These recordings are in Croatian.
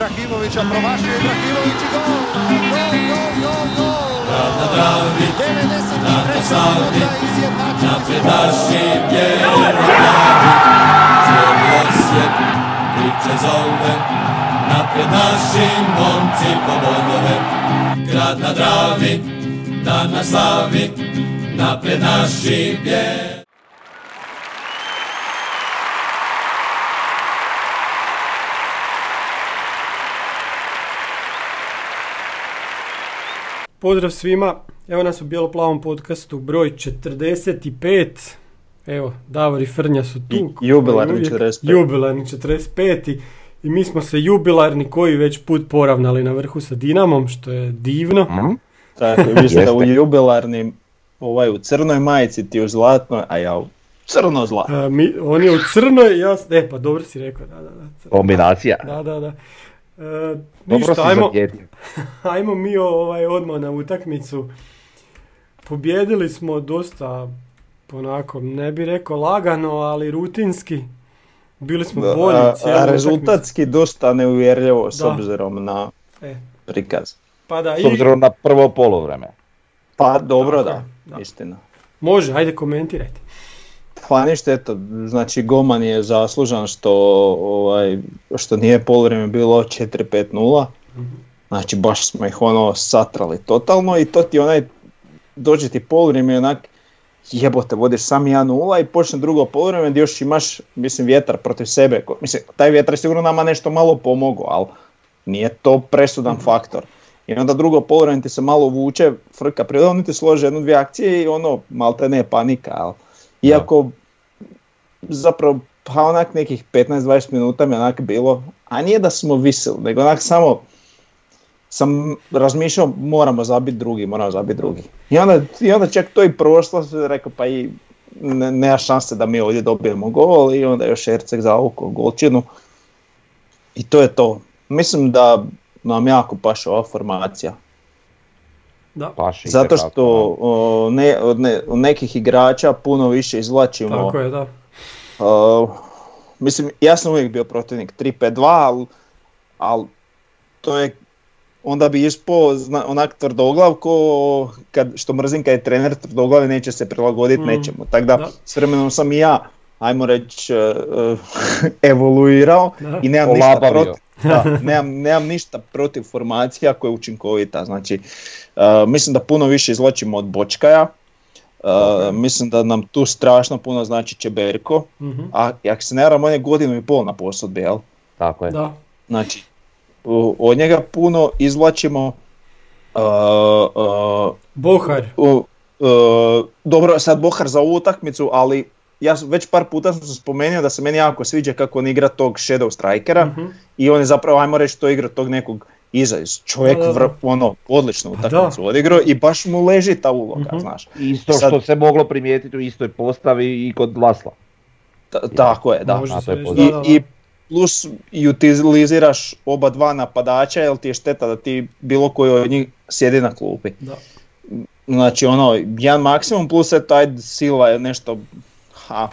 Ibrahimovića promašio Ibrahimović i gol! Gol, gol, gol, gol! Na Dravi, 93. na Savi, naši bijeli plavi, cijeli osjet priče zove, naprijed naši momci po bodove. Grad na Dravi, dan na slavi, naprijed naši bijeli. Pozdrav svima, evo nas u Bijelo-plavom podcastu broj 45. Evo, Davor i Frnja su tu. I- jubilarni Uvijek 45. Jubilarni 45. I mi smo se jubilarni koji već put poravnali na vrhu sa Dinamom, što je divno. Tako, vi ste u jubilarnim, ovaj u crnoj majici, ti u zlatnoj, a ja u crno zlatno. A, mi, on je u crnoj, ja... E, pa dobro si rekao, da, da, da. crno. Kombinacija. Da, da, da. E, Dobro ništa, ajmo, ajmo mi ovaj, odmah na utakmicu. Pobjedili smo dosta, onako, ne bi rekao lagano, ali rutinski. Bili smo bolji A, a utakmicu. rezultatski dosta neuvjerljivo s Da. obzirom na E, prikaz. pa da, S i, obzirom na prvo polovreme. Pa dobro Tako da, je, da. istina. može, ajde komentirajte. Pa ništa, eto, znači Goman je zaslužan što, ovaj, što nije polovreme bilo 4-5-0. Znači baš smo ih ono satrali totalno i to ti onaj, dođe ti polovreme i onak jebote, vodiš sam 1-0 i počne drugo polovreme gdje još imaš, mislim, vjetar protiv sebe. Mislim, taj vjetar je sigurno nama nešto malo pomogao, ali nije to presudan faktor. I onda drugo polovreme ti se malo vuče, frka, prije oni ti slože jednu, dvije akcije i ono, malte ne panika, ali iako zapravo pa onak nekih 15-20 minuta mi onak bilo, a nije da smo visili, nego onak samo sam razmišljao moramo zabiti drugi, moramo zabiti drugi. I onda, I onda čak to i prošlo, rekao pa i ne, nema šanse da mi ovdje dobijemo gol i onda još Erceg zavuko golčinu. I to je to. Mislim da nam jako paše ova formacija. Da, Paši Zato što o, ne, od, ne, od nekih igrača puno više izvlačimo. tako je, da. Uh, mislim, ja sam uvijek bio protivnik 3-5-2, ali al to je, onda bi ispao onak tvrdoglav ko, kad, što mrzim kad je trener tvrdoglav neće se prilagoditi Mm. nečemu. Tako da, Da. s vremenom sam i ja, ajmo reći, uh, uh, evoluirao Da. i nemam ništa, protiv, da, nemam, nemam ništa protiv formacija koja je učinkovita. Znači, uh, mislim da puno više izvlačimo od Bočkaja, Uh, mislim da nam tu strašno puno znači Čeberko, Mhm, a ako se ne varam, on je godinu i pol na posudbi, jel? Tako je. Da, Znači, u- od njega puno izvlačimo uh, uh, Bohar. u- uh, dobro, sad Bohar za ovu utakmicu, ali ja već par puta sam se spomenuo da se meni jako sviđa kako on igra tog shadow strikera Mhm. i on je zapravo, ajmo reći, to igra tog nekog iza. Čovjek vr- ono, odličnu Pa utakmicu odigrao i baš mu leži ta uloga, Mhm. znaš. Isto Sad- što se moglo primijetiti u istoj postavi i kod Lasla. Ta- tako je, da. A to je I. I plus i utiliziraš oba dva napadača jer ti je šteta da ti bilo koji od njih sjedi na klupi. Da. Znači ono, jedan maksimum plus je taj Silva je nešto, ha,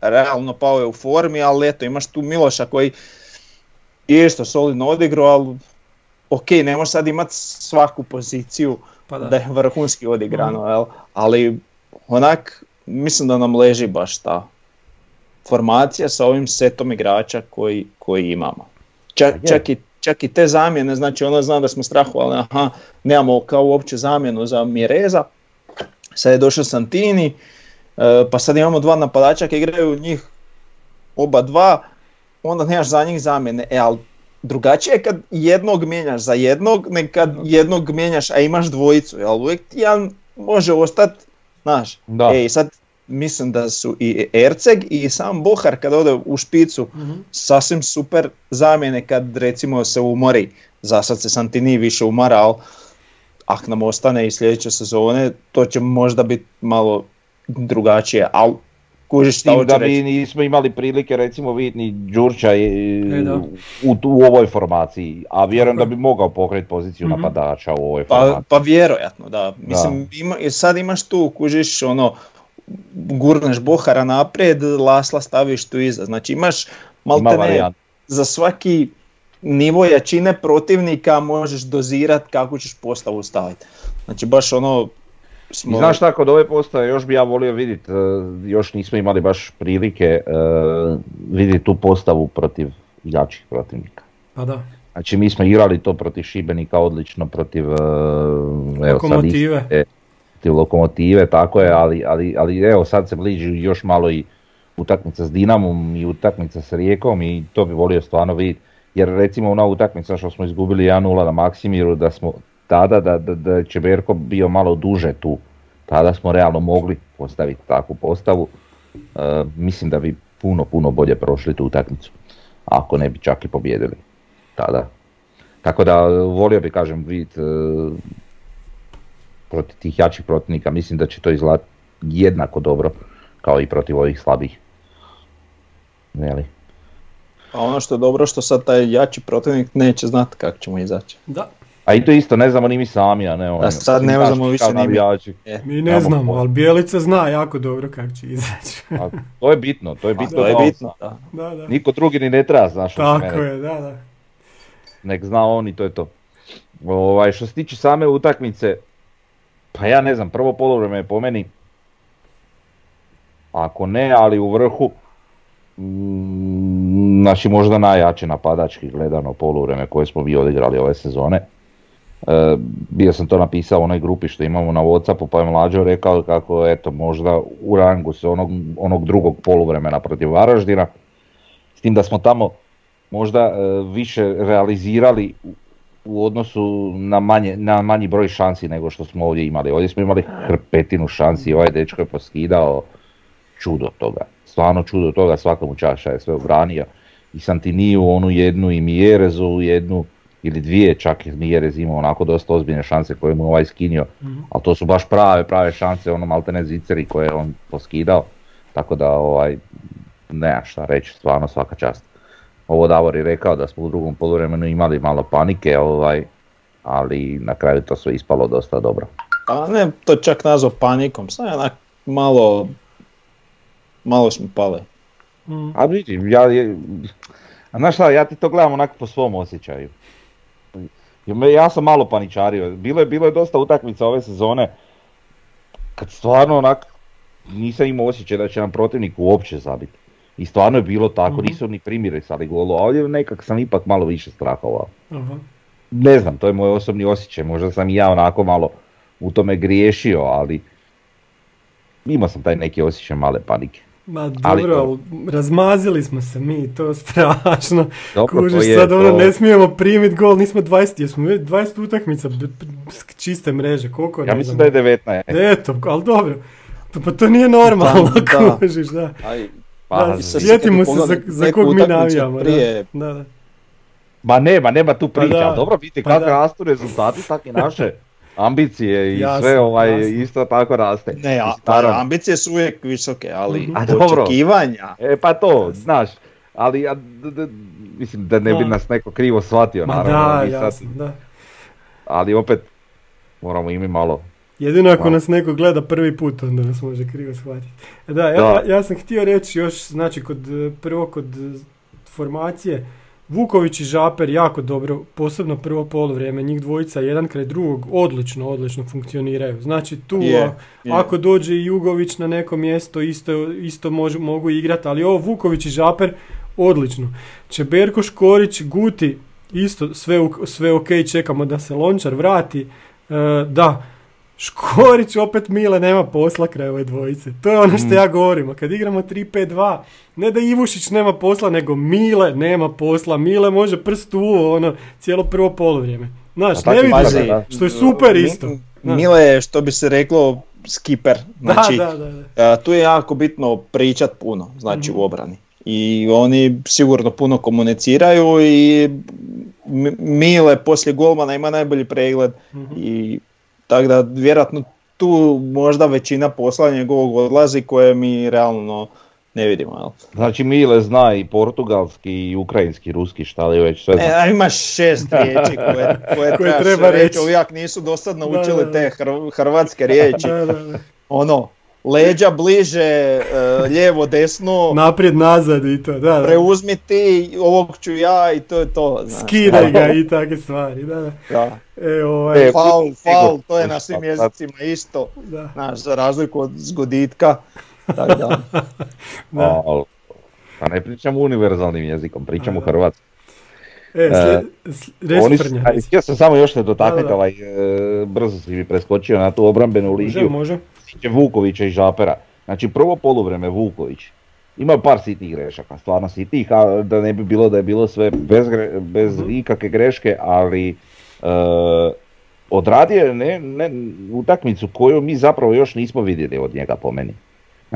realno pao je u formi, ali eto imaš tu Miloša koji isto solidno odigrao, ali ok, ne možeš sad imati svaku poziciju Pa da. da je vrhunski odigrano, jel? ali onak mislim da nam leži baš ta formacija sa ovim setom igrača koji, koji imamo. Čak, Pa čak, i, čak i te zamjene, znači ono znam da smo strahovali, aha, nemamo kao uopće zamjenu za Mireza, sad je došao Santini, e, pa sad imamo dva napadača koji igraju njih oba dva, onda nemaš za njih zamjene, e ali drugačije je kad jednog mijenjaš za jednog, nego kad jednog mijenjaš, a imaš dvojicu, jel uvijek ti jedan može ostati, znaš, Da. e sad mislim da su i Erceg i sam Bohar kad ode u špicu Mhm. sasvim super zamjene kad recimo se umori, za sad se Santini više umara, ali ako nam ostane i sljedeće sezone, to će možda biti malo drugačije, ali kužiš tim da mi nismo imali prilike recimo vidjeti ni Đurća i- E, da. u, u ovoj formaciji, a vjerujem da Tako bi mogao pokriti poziciju Mhm. napadača u ovoj Pa, formaciji. pa vjerojatno, da. Mislim, ima, i sad imaš tu, kužiš, ono, gurneš Bohara naprijed, Lasla staviš tu iza. Znači imaš Ima maltene varijanta. za svaki nivo jačine protivnika možeš dozirat kako ćeš postavu staviti. Znači baš ono... I Smo, znaš šta, kod ove postave još bi ja volio vidjeti, još nismo imali baš prilike e, vidjeti tu postavu protiv jačih protivnika. Pa da. Znači mi smo igrali to protiv Šibenika odlično, protiv e, evo, sad Lokomotive. Protiv lokomotive, tako je, ali, ali, ali evo sad se bliži još malo i utakmica s Dinamom i utakmica s Rijekom i to bi volio stvarno vidjeti. Jer recimo ona utakmica što smo izgubili 1-0 na Maksimiru, da smo tada da, da, da je Čeberko bio malo duže tu, tada smo realno mogli postaviti takvu postavu. E, mislim da bi puno, puno bolje prošli tu utakmicu, ako ne bi čak i pobjedili tada. Tako da volio bi kažem vidjeti e, protiv tih jačih protivnika, mislim da će to izgledati jednako dobro kao i protiv ovih slabih. Jeli? A ono što je dobro što sad taj jači protivnik neće znati kako ćemo izaći. Da, A i to isto ne znamo ni mi sami, a ne oni. A sad ne znamo više ni mi. E, mi ne znamo, po- ali Bijelica zna jako dobro kako će izaći. A to je bitno, to je a bitno. to je on bitno, da. da, da. Niko drugi ni ne treba, znaš Tako je, da, da. Nek zna on i to je to. Ovaj, što se tiče same utakmice, pa ja ne znam, prvo polovreme je po meni, ako ne, ali u vrhu, mm, znači možda najjače napadački gledano poluvreme koje smo mi odigrali ove sezone. E, bio sam to napisao u onoj grupi što imamo na Whatsappu pa je mlađo rekao kako eto možda u rangu se onog, onog drugog poluvremena protiv Varaždina. S tim da smo tamo možda e, više realizirali u- odnosu na, manje, na manji broj šansi nego što smo ovdje imali. Ovdje smo imali hrpetinu šansi ovaj dečko je poskidao čudo toga. Stvarno čudo toga, svaka mu čaša je sve obranio. I Santiniju onu jednu i Mijerezu jednu ili dvije čak i Mijerez imao onako dosta ozbiljne šanse koje mu je ovaj skinio. Ali to su baš prave, prave šanse, ono maltene ziceri koje je on poskidao. Tako da ovaj, nema šta reći, stvarno svaka čast. Ovo Davor je rekao da smo u drugom poluvremenu imali malo panike, ovaj, ali na kraju to sve ispalo dosta dobro. Pa ne, to čak nazvao panikom, samo je onak malo, malo smo pali. Mm. A vidi, ja, je, a znaš šta, ja ti to gledam onako po svom osjećaju. Ja sam malo paničario, bilo je, bilo je dosta utakmica ove sezone kad stvarno onak nisam imao osjećaj da će nam protivnik uopće zabiti. I stvarno je bilo tako, Mhm. nisu ni primirisali golu, a ovdje nekak sam ipak malo više strahovao. Aha. Ne znam, to je moj osobni osjećaj, možda sam i ja onako malo u tome griješio, ali imao sam taj neki osjećaj male panike. Ma dobro, ali razmazili smo se mi, to je strašno. Dobro, Kužiš, to je sad ono to. ne smijemo primit gol, nismo 20, jesmo već 20 utakmica čiste mreže, koliko Ja ne mislim znam. da je 19. Eto, ali dobro. Pa, pa to nije normalno, Da, da. kužiš, da. Aj, Pa, Da, sjetimo se za, za kog mi navijamo. prije. Da, da. da. Ma nema, nema tu Pa priča, ali dobro vidite pa kako rastu rezultati, tako i naše ambicije i Jasno, sve ovaj jasno. isto tako raste. Ne, a, naravno. ambicije su uvijek visoke, ali Mhm. A dobro. očekivanja. E pa to, znaš, ali a, d- d- mislim da ne bi nas neko krivo shvatio Ma naravno, da, mi sad- da. ali opet moramo i mi malo, Jedino ako nas neko gleda prvi put, onda nas može krivo shvatiti. E Da, ja, Da. ja, ja sam htio reći još, znači, kod, prvo kod formacije, Vuković i Žaper jako dobro, posebno prvo polovrijeme, njih dvojica jedan kraj drugog, odlično, odlično funkcioniraju. Znači tu, a- je. ako dođe i Jugović na neko mjesto, isto, isto može, mogu igrati, ali ovo Vuković i Žaper, odlično. Čeberko, Škorić, Guti, isto sve, sve ok, čekamo da se Lončar vrati. E, da, Škorić opet Mile nema posla kraj ove dvojice. To je ono što Mm. ja govorim. A kad igramo 3-5-2, ne da Ivušić nema posla, nego Mile nema posla. Mile može prst u uvo, ono, cijelo prvo polovrijeme. Znaš, ne vidiš što je super isto. Mile je, što bi se reklo, skiper. Znači, da, da, da. Tu je jako bitno pričat puno, znači Mhm. u obrani. I oni sigurno puno komuniciraju i Mile poslije golmana ima najbolji pregled Mhm. i tako da vjerojatno tu možda većina posla njegovog odlazi koje mi realno ne vidimo. Jel? znači Mile zna i portugalski i ukrajinski, ruski, šta li već, sve zna. E, a imaš šest riječi koje, koje, Koje treba reći, reći. ovi jak nisu do sad naučili Da, da, da. te hr- hrvatske riječi. Da, da, da. ono, leđa bliže, e, lijevo, desno, Naprijed, nazad i to, da, da. preuzmi ti, ovog ću ja i to je to. Znaš. Skiraj ga i takve stvari, da, da. Da. E, ovaj, E, Faul, faul, to je na svim jezicima isto, da, znaš, za razliku od zgoditka. Tako da. da. Pa ne pričamo univerzalnim jezikom, pričamo A, da. E, sli- reci Oni su, a, htio sam samo još se dotaknuti, ovaj, e, brzo si mi preskočio na tu obrambenu Može, liniju. može. tiče Vukovića i Žapera. Znači prvo poluvreme Vuković. Ima par sitnih grešaka, stvarno sitnih, a da ne bi bilo da je bilo sve bez, gre- bez Mhm. ikakve greške, ali e, odradio je ne, ne, utakmicu koju mi zapravo još nismo vidjeli od njega po meni.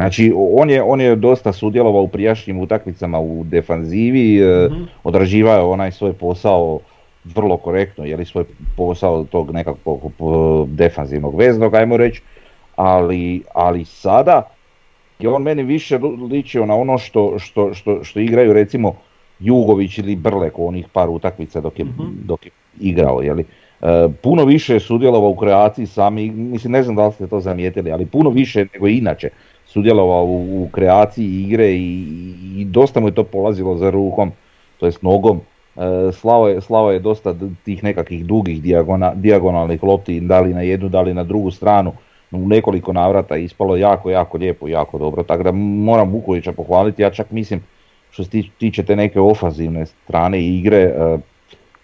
Znači on je, on je dosta sudjelovao u prijašnjim utakmicama u defanzivi, e, Mhm. odrađivao je onaj svoj posao vrlo korektno, je li svoj posao tog nekakvog e, defanzivnog veznog, ajmo reći, ali, ali sada je on meni više ličio na ono što, što, što, što igraju recimo Jugović ili Brlek u onih par utakmica dok je, Mhm. dok je igrao, je li. E, puno više je sudjelovao u kreaciji sami, mislim ne znam da li ste to zamijetili, ali puno više nego inače sudjelovao u, u kreaciji igre i, i dosta mu je to polazilo za rukom, to jest nogom. E, slao, je, slao je dosta tih nekakvih dugih dijagona, dijagonalnih lopti, da li na jednu, da li na drugu stranu. U nekoliko navrata ispalo jako, jako lijepo, jako dobro. Tako da moram Vukovića pohvaliti, ja čak mislim što se ti- tiče te neke ofanzivne strane igre, e,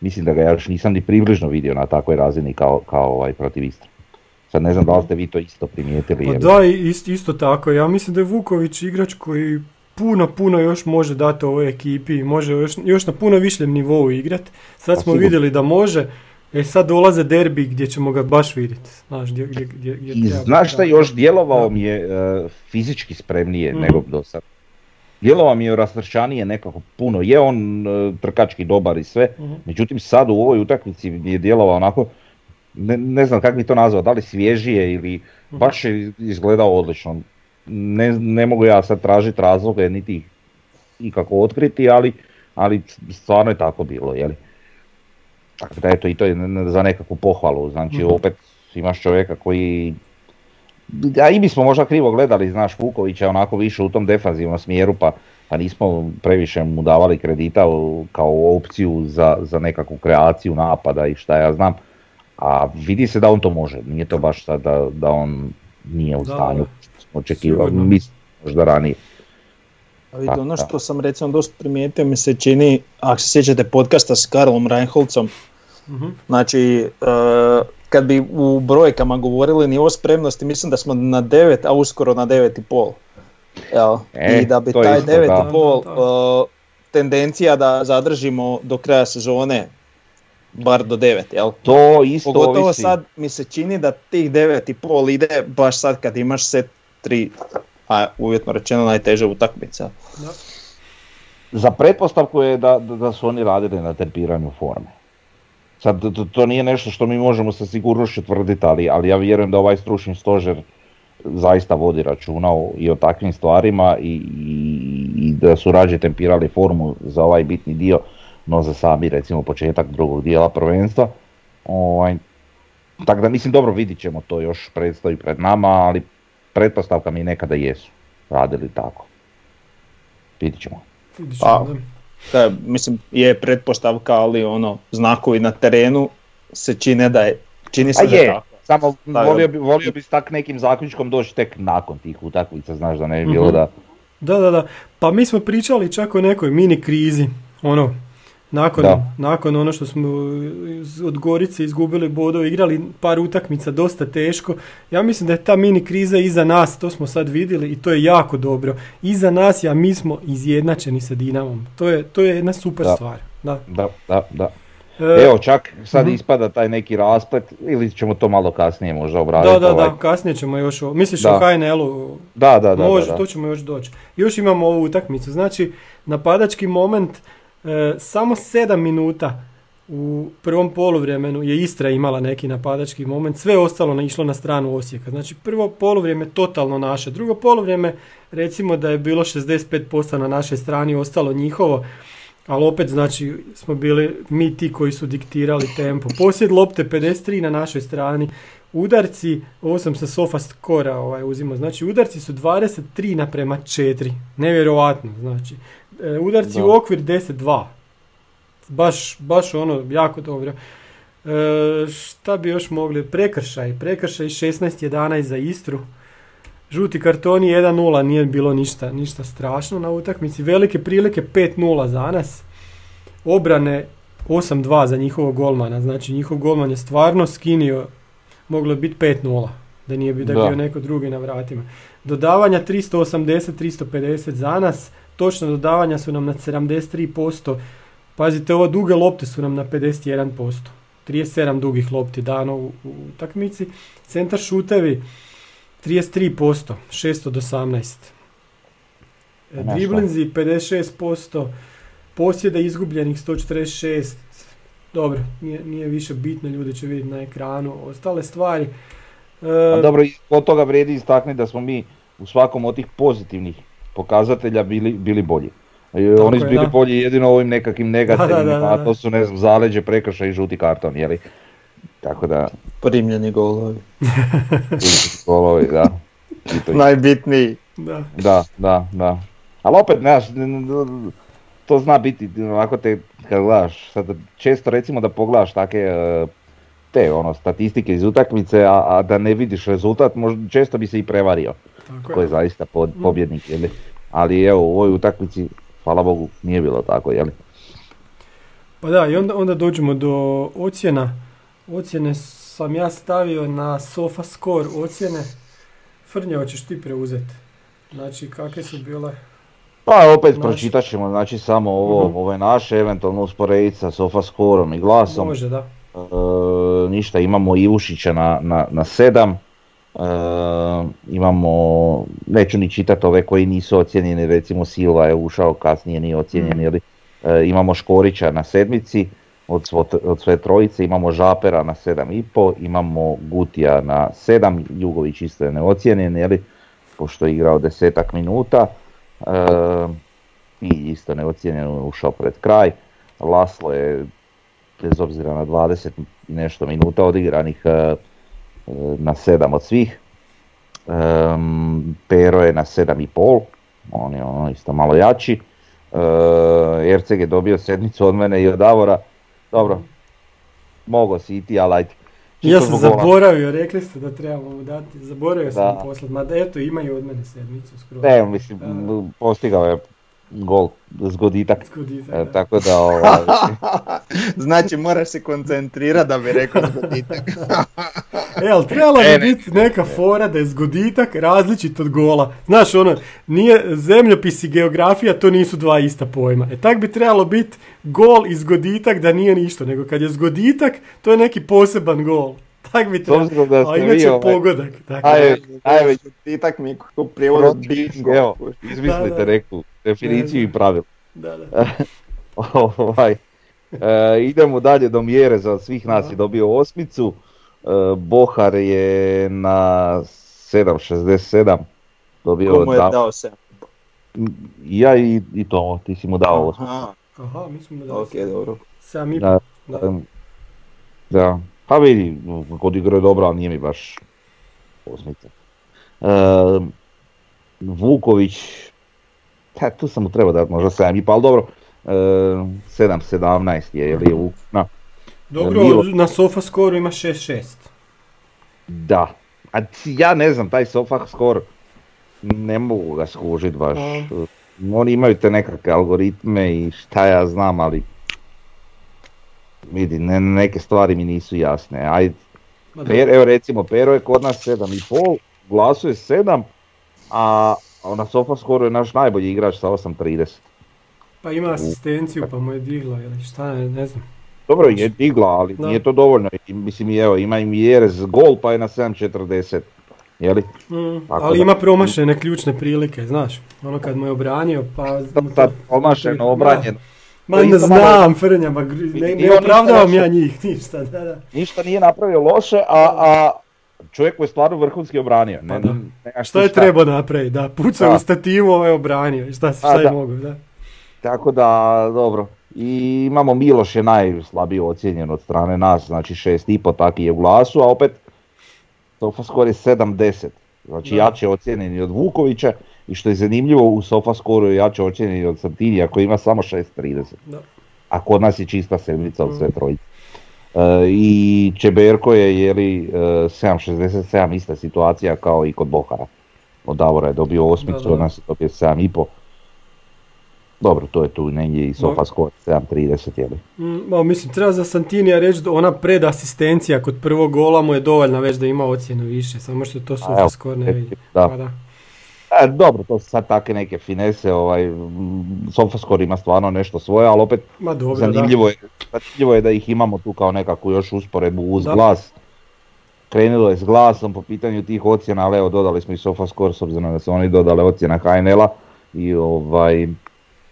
mislim da ga ja još nisam ni približno vidio na takvoj razini kao, kao ovaj protiv Istra. Sad ne znam da li ste vi to isto primijetili. Pa jer- da, i ist- isto tako. Ja mislim da je Vuković igrač koji puno, puno još može dati ovoj ekipi, može još, još na puno višljem nivou igrat. Sad Pa smo sigurno. vidjeli da može, e sad dolaze derbi gdje ćemo ga baš vidjeti. Znaš, gdje, gdje, gdje, gdje I znaš šta još, djelovao Da. mi je e, fizički spremnije Mhm. nego do sad. Djelovao mi je rastrčanije nekako puno. Je on e, trkački dobar i sve, Mhm. međutim sad u ovoj utakmici mi je djelovao onako, ne, ne znam kako bi to nazvao, da li svježije ili Mhm. baš je izgledao odlično. Ne, ne mogu ja sad tražiti razloge niti ih ikako otkriti, ali, ali stvarno je tako bilo, jeli. Tako da eto i to je za nekakvu pohvalu, znači Mhm. opet imaš čovjeka koji a i mi smo možda krivo gledali, znaš, Vukovića onako više u tom defanzivnom smjeru, pa, pa nismo previše mu davali kredita kao opciju za, za nekakvu kreaciju napada i šta ja znam. A vidi se da on to može, nije to baš sad da, da on nije u stanju, da. smo očekivali, Sigurno. mislim možda ranije. A vidi, ono što sam recimo dosta primijetio mi se čini, ako se sjećate podcasta s Karlom Reinholdcom, Mhm. znači e, kad bi u brojkama govorili nivo spremnosti, mislim da smo na 9, a uskoro na 9,5. Jel? E, I da bi taj isto, 9,5 da. e, tendencija da zadržimo do kraja sezone bar do 9, jel? To isto Pogotovo ovisi. sad mi se čini da tih 9,5 ide baš sad kad imaš set 3, a uvjetno rečeno najteža utakmica. Da. Za pretpostavku je da, da, da su oni radili na tempiranju forme. Sad, to, to nije nešto što mi možemo sa sigurnošću tvrditi, ali, ali ja vjerujem da ovaj stručni stožer zaista vodi računa o- i o takvim stvarima i, i, i da su rađe tempirali formu za ovaj bitni dio, no za sami recimo početak drugog dijela prvenstva. Ovaj, tako da mislim dobro vidit ćemo to još predstoji pred nama, ali pretpostavka mi nekada jesu radili tako. Vidit ćemo. Vidit A, ćemo, da. Da, mislim, je pretpostavka, ali ono, znakovi na terenu se čine da je, čini se A da je tako. samo Da, volio bi, volio bi s tak nekim zaključkom doći tek nakon tih utakmica, znaš da ne bi bilo Mhm. da... Da, da, da. Pa mi smo pričali čak o nekoj mini krizi. Ono, nakon, Da. nakon ono što smo iz- od Gorice izgubili bodove, igrali par utakmica dosta teško. Ja mislim da je ta mini kriza iza nas, to smo sad vidjeli i to je jako dobro. Iza nas, ja mi smo izjednačeni sa Dinamom. To je, to je jedna super Da. stvar. Da. Da, da, da. E, Evo čak sad mhm. ispada taj neki rasplet, ili ćemo to malo kasnije možda obraditi. da, da, ovaj. da, kasnije ćemo još o, misliš Da. o HNL-u, Da, da, da, Može, da, da. to ćemo još doći. Još imamo ovu utakmicu. Znači, napadački moment, e, samo 7 minuta u prvom poluvremenu je Istra imala neki napadački moment, sve ostalo išlo na stranu Osijeka. Znači, prvo poluvrijeme totalno naše, drugo poluvrijeme recimo da je bilo 65% na našoj strani, ostalo njihovo, ali opet znači smo bili mi ti koji su diktirali tempo. Posjed lopte 53 na našoj strani, Udarci, ovo sam sa sofa skora ovaj, uzimao, znači udarci su 23 naprema 4, nevjerojatno, znači. E, udarci Da. u okvir 10-2, baš, baš ono, jako dobro. E, šta bi još mogli, prekršaj, prekršaj 16-11 za Istru, žuti kartoni 1-0, nije bilo ništa, ništa strašno na utakmici, velike prilike 5-0 za nas, obrane 8-2 za njihovog golmana, znači njihov golman je stvarno skinio, moglo je biti 5-0, da nije bi- da Da. bio neko drugi na vratima. Dodavanja 380-350 za nas, točno dodavanja su nam na 73%, pazite ovo duge lopte su nam na 51%, 37 dugih lopti dano u, u utakmici, centar šutevi 33%, 6 od 18. E, Nešto. Driblinzi 56%, posjeda izgubljenih 146, dobro, nije, nije više bitno, ljudi će vidjeti na ekranu ostale stvari. E, A dobro, od toga vrijedi istaknuti da smo mi u svakom od tih pozitivnih pokazatelja bili, bili bolji. I Tako Oni su je, bili da. bolji jedino ovim nekakvim negativnim, a to su ne znam, zaleđe, prekršaj i žuti karton, jeli? Tako da, Primljeni golovi. golovi, da. Najbitniji. da. Da, da, da. Ali opet, znaš, to zna biti, ovako te, kad gledaš, sad često recimo da pogledaš take, e, te ono, statistike iz utakmice, a, a da ne vidiš rezultat, možda, često bi se i prevario Tako ko je je. zaista pod, pobjednik, jeli? Ali evo, u ovoj utakmici, hvala Bogu, nije bilo tako, jeli? Pa da, i onda, onda dođemo do ocjena. Ocjene sam ja stavio na sofa score ocjene. Frnja, hoćeš ti preuzeti? Znači, kakve su bile? Pa opet Naši. pročitat ćemo, znači samo ovo, Mhm. ove naše, eventualno usporediti sa sofa skorom i glasom. Može, da. E, ništa, imamo Ivušića na, na, na sedam. E, imamo, neću ni čitati ove koji nisu ocijenjeni, recimo Silva je ušao kasnije, nije ocijenjen, jeli. E, imamo Škorića na sedmici, od, od sve trojice, imamo Žapera na sedam i po, imamo Gutija na sedam, Jugović isto je neocijenjen, jeli, pošto je igrao desetak minuta. E, I isto neocijenjen, ušao pred kraj. Laslo je bez obzira na 20 i nešto minuta odigranih e, e, na 7 od svih. Em, Pero je na 7,5, on je ono isto malo jači. E, Erceg je dobio sedmicu od mene i od Davora. Dobro, mogo si i ti, ali ajde. Ja sam zaboravio, rekli ste da trebamo mu dati. Zaboravio sam Da. mu poslati, mada eto imaju od mene sedmicu skroz. Ne, mislim, Da. postigao je gol, zgoditak. Zgoditak, E, tako da, ovaj, znači moraš se koncentrirati da bi rekao zgoditak. E, ali trebala E, bi ne. biti neka fora da je zgoditak različit od gola. Znaš, ono, nije zemljopis i geografija, to nisu dva ista pojma. E, tak bi trebalo biti gol i zgoditak da nije ništa, nego kad je zgoditak, to je neki poseban gol. Tak bi trebalo. obzirom da A inače ovaj, pogodak. Tako. Aj, ajde. Zgoditak mi prijevodu Protiv, bingo. evo, Da, izmislite da. neku definiciju i Da, da. pravilo. Da, da. ovaj, e, idemo dalje do mjere za svih nas Da. je dobio osmicu. E, Bohar je na 7.67 dobio Komu je da- dao se? ja i, i to, ti si mu dao osmicu. Aha, Aha, mislim da ok, dobro. Sam i Da, da. da, pa vidi, kod igre je dobro, ali nije mi baš osmica. E, Vuković, ha, tu sam mu trebao dati možda 7 i pa, ali dobro, e, 7.17 je, je li ukupna. Dobro, Milo. na sofa skoru ima 6-6. Da, a ja ne znam, taj sofa skor, ne mogu ga skužit baš. A. Oni imaju te nekakve algoritme i šta ja znam, ali vidi, ne, neke stvari mi nisu jasne. Ajde, Per, evo recimo, Pero je kod nas 7,5, Glasu je 7, a na Sofaskoru je naš najbolji igrač sa 8.30. Pa ima asistenciju pa mu je digla ili šta, ne, znam. Dobro je digla, ali Da. nije to dovoljno. I, Mislim, evo, ima i Mjerez gol pa je na 7.40. Jeli? Mm, ali da- ima promašene ključne prilike, znaš. Ono kad mu je obranio, pa... mu to- Sad omašeno, obranjeno. Ma ne znam, Frnja, ma gr- ne, ne opravdavam ja njih, ništa, da, da. Ništa nije napravio loše, a, a čovjek je stvarno vrhunski obranio. Ne, Pa da. Šta je trebao napraviti, da, pucao u stativu, ovaj obranio, i šta, A, šta je da. mogu, da. Tako da, dobro. I imamo Miloš je najslabije ocijenjen od strane nas, znači 6,5 taki je u glasu, a opet Sofascore je 7-10. Znači Da. jače ocijenjeni od Vukovića i što je zanimljivo u Sofascoreu je jače ocijenjeni od Santinija koji ima samo 6-30. Da. A kod nas je čista sedmica od Mm. sve trojice. E, I Čeberko je jeli e, 7.67 ista situacija kao i kod Bohara. Od Davora je dobio osmicu, od nas je dobio 7,5. Dobro, to je tu negdje i Sofascore 7.30 jeli. Mm, ma, mislim, treba za Santinija reći da ona predasistencija kod prvog gola mu je dovoljna već da ima ocjenu više, samo što to su A, evo, skor ne vidi. da. Pa da. E, dobro, to su sad takve neke finese, ovaj, Sofascore ima stvarno nešto svoje, ali opet Ma dobro, zanimljivo, je, zanimljivo je da ih imamo tu kao nekakvu još usporedbu uz Da. glas. Krenulo je s glasom po pitanju tih ocjena, ali evo dodali smo i Sofascore s obzirom da su oni dodali ocjena HNL-a i ovaj,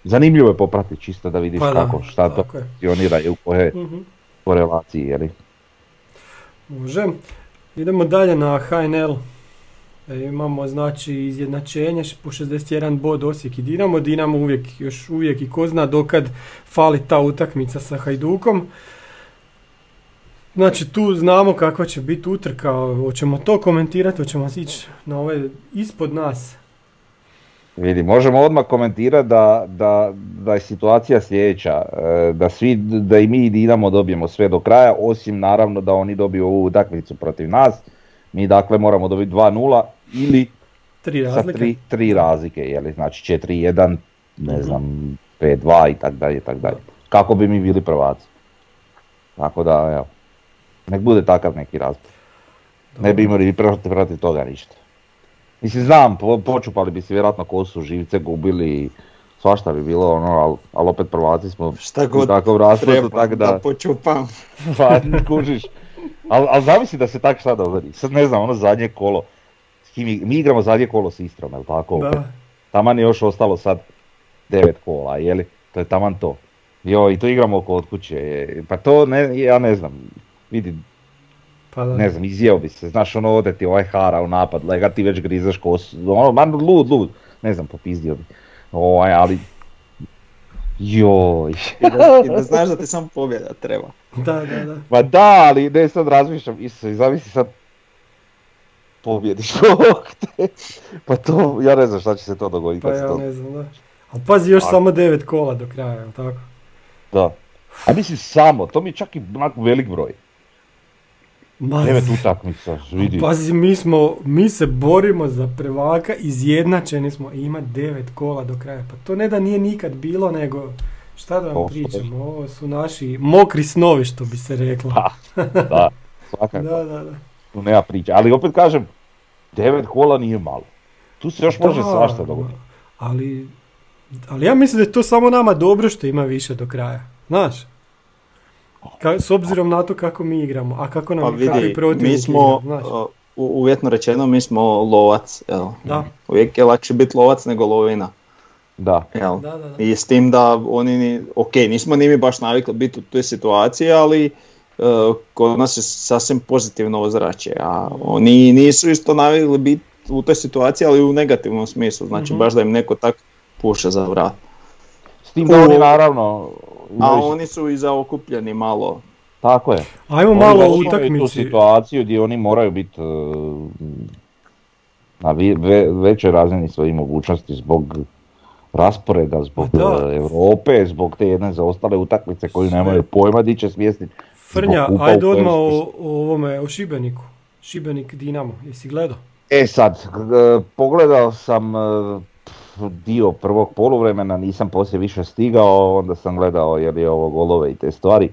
zanimljivo je popratiti čisto da vidiš Pa da, kako, šta to funkcionira i u koje Mhm. korelaciji. Može. Idemo dalje na HNL. E, imamo znači izjednačenje po 61 bod Osijek i Dinamo. Dinamo uvijek, još uvijek i ko zna dokad fali ta utakmica sa Hajdukom. Znači tu znamo kakva će biti utrka, hoćemo to komentirati, hoćemo ići na ove ispod nas. Vidi, možemo odmah komentirati da, da, da je situacija sljedeća, e, da svi, da i mi i Dinamo dobijemo sve do kraja, osim naravno da oni dobiju ovu utakmicu protiv nas, mi dakle moramo dobiti 2-0 ili Tri sa razlike. tri, tri razlike, jeli, znači 4-1, ne znam, 5-2 i tak dalje, i tak dalje. Kako bi mi bili prvaci. Tako da, evo, nek bude takav neki razlog. Ne bi imali protiv, protiv toga ništa. Mislim, znam, po, počupali bi si vjerojatno kosu, živce gubili i svašta bi bilo, ono, ali al opet prvaci smo Šta god treba tako da da, počupam. pa, kužiš. Ali al zamisli da se tak šta dogodi. Sad ne znam, ono zadnje kolo, ig- mi igramo zadnje kolo s Istrom, jel tako? Da. Taman je još ostalo sad devet kola, jeli? To je taman to. Jo, i to igramo kod kuće. Pa to, ne, ja ne znam, vidi, Pa da. ne znam, izjeo bi se, znaš, ono, ode ti ovaj hara u napad, lega ti već grizeš kosu, ono, man, lud, lud, ne znam, popizdio bi. Ovaj, ali, joj. I da, I da znaš da ti samo pobjeda treba. Da, da, da. Pa da, ali ne sad razmišljam, isto, i zamisli sad pobjediš Bog te. Pa to, ja ne znam šta će se to dogoditi. Pa ja to- ne znam, da. Ali pazi, još A- samo devet kola do kraja, jel tako? Da. A mislim samo, to mi je čak i onako velik broj. Ma, Devet utakmica, vidi. Pazi, mi smo, mi se borimo za prvaka, izjednačeni smo i ima devet kola do kraja. Pa to ne da nije nikad bilo, nego šta da vam Ovo pričam, ovo su naši mokri snovi što bi se reklo. Pa, da, svakako, Da, da, da. tu nema priče. Ali opet kažem, devet kola nije malo. Tu se još može Da, svašta dogoditi. Ali, ali ja mislim da je to samo nama dobro što ima više do kraja. Znaš? Ka, s obzirom na to kako mi igramo, a kako nam Pa kako i vidi, mi smo, igra, uh, uvjetno rečeno, mi smo lovac, jel? Da. Uvijek je lakše biti lovac nego lovina, Da, jel? Da, da, da. I s tim da oni, ni, ok, nismo ni mi baš navikli biti u toj situaciji, ali uh, kod nas je sasvim pozitivno ozračje, a oni nisu isto navikli biti u toj situaciji, ali u negativnom smislu, znači Mhm. baš da im neko tak puša za vrat. s tim da U- oni naravno... A oni su i zaokupljeni malo. Tako je. Ajmo Oni malo imaju tu situaciju gdje oni moraju biti e, na ve- većoj razini svojih mogućnosti zbog rasporeda, zbog e, Europe, zbog te jedne zaostale utakmice koju Sve. nemaju pojma di će smjestiti. Frnja, ajde odmah o, o ovome, o Šibeniku. Šibenik Dinamo, jesi gledao? E sad, pogledao sam e, dio prvog poluvremena, nisam poslije više stigao, onda sam gledao je li ovo golove i te stvari.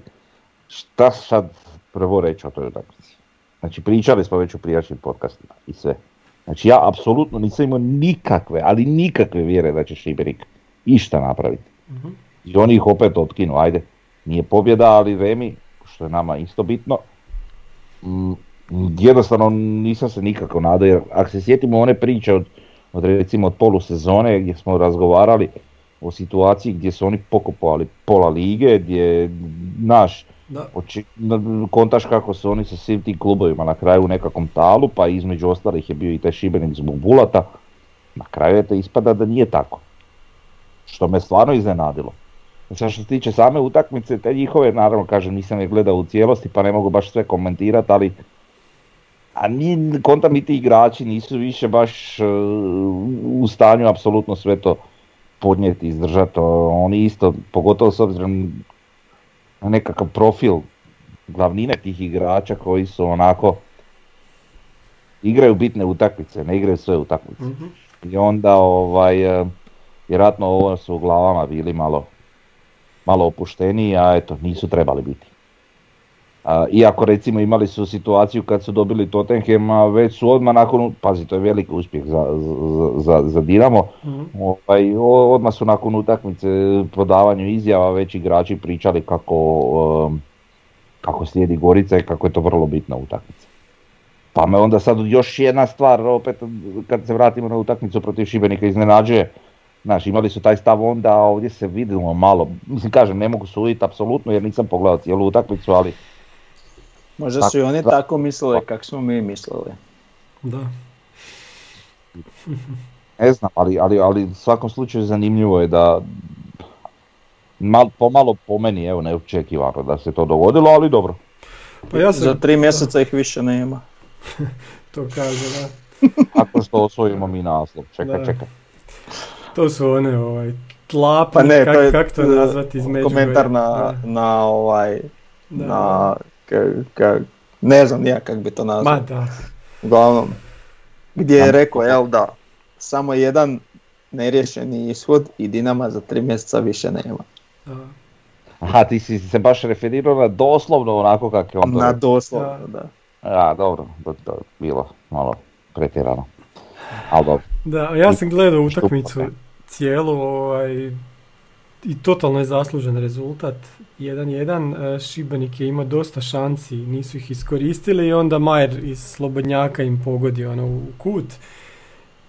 Šta sad prvo reći o toj utakmici? Znači pričali smo već u prijašnjim podcastima i sve. Znači ja apsolutno nisam imao nikakve, ali nikakve vjere da će Šibenik išta napraviti. Mhm. I oni ih opet otkinu, ajde. Nije pobjeda, ali Remi, što je nama isto bitno, mm, jednostavno nisam se nikako nadao, jer ako se sjetimo one priče od, od recimo od polusezone gdje smo razgovarali o situaciji gdje su oni pokupovali pola lige, gdje naš Da. oči, kontaš kako su oni sa svim tim klubovima na kraju u nekakvom talu, pa između ostalih je bio i taj Šibenik zbog Bulata, na kraju je to ispada da nije tako. Što me stvarno iznenadilo. Sad što se tiče same utakmice, te njihove, naravno kažem nisam je gledao u cijelosti pa ne mogu baš sve komentirati, ali A ni, konta mi ti igrači nisu više baš e, u stanju apsolutno sve to podnijeti, izdržati. Oni isto, pogotovo s obzirom na nekakav profil glavnine tih igrača koji su onako igraju bitne utakmice, ne igraju sve utakmice. Mhm. I onda ovaj, e, vjerojatno ovo su u glavama bili malo, malo opušteniji, a eto, nisu trebali biti. A, iako recimo imali su situaciju kad su dobili Tottenham, već su odmah nakon, pazi to je veliki uspjeh za, za, za, za Dinamo, Mhm. ovaj, odmah su nakon utakmice po davanju izjava već igrači pričali kako, um, kako slijedi Gorica i kako je to vrlo bitna utakmica. Pa me onda sad još jedna stvar, opet kad se vratimo na utakmicu protiv Šibenika iznenađuje. Znaš, imali su taj stav onda, a ovdje se vidimo malo, mislim kažem, ne mogu suditi apsolutno jer nisam pogledao cijelu utakmicu, ali Možda su i oni Da. tako mislili kako smo mi mislili. Da. ne znam, ali, ali, ali u svakom slučaju zanimljivo je da mal, pomalo po meni, evo neočekivano da se to dogodilo, ali dobro. Pa ja sam, Za tri mjeseca ih više nema. to kaže, da. Ako što osvojimo mi naslov, čekaj, Da. čekaj. To su one, ovaj, tlapnje, Pa ne, kak, to je kak to e, nazvati iz Međugorja. komentar na, Da, na ovaj, da. na, ka- ka- ne znam ja kako bi to nazvao. Ma da. Uglavnom, gdje je rekao, jel da, samo jedan neriješeni ishod i Dinama za tri mjeseca više nema. da. Aha, ti si se baš referirao na doslovno onako kako je on to Na doslovno, da. A, dobro, to, je bilo malo pretjerano. Ali dobro. Da, ja sam gledao utakmicu? Cijelu ovaj, i totalno je zaslužen rezultat. 1-1, e, Šibenik je imao dosta šanci, nisu ih iskoristili i onda Majer iz Slobodnjaka im pogodio ono u kut.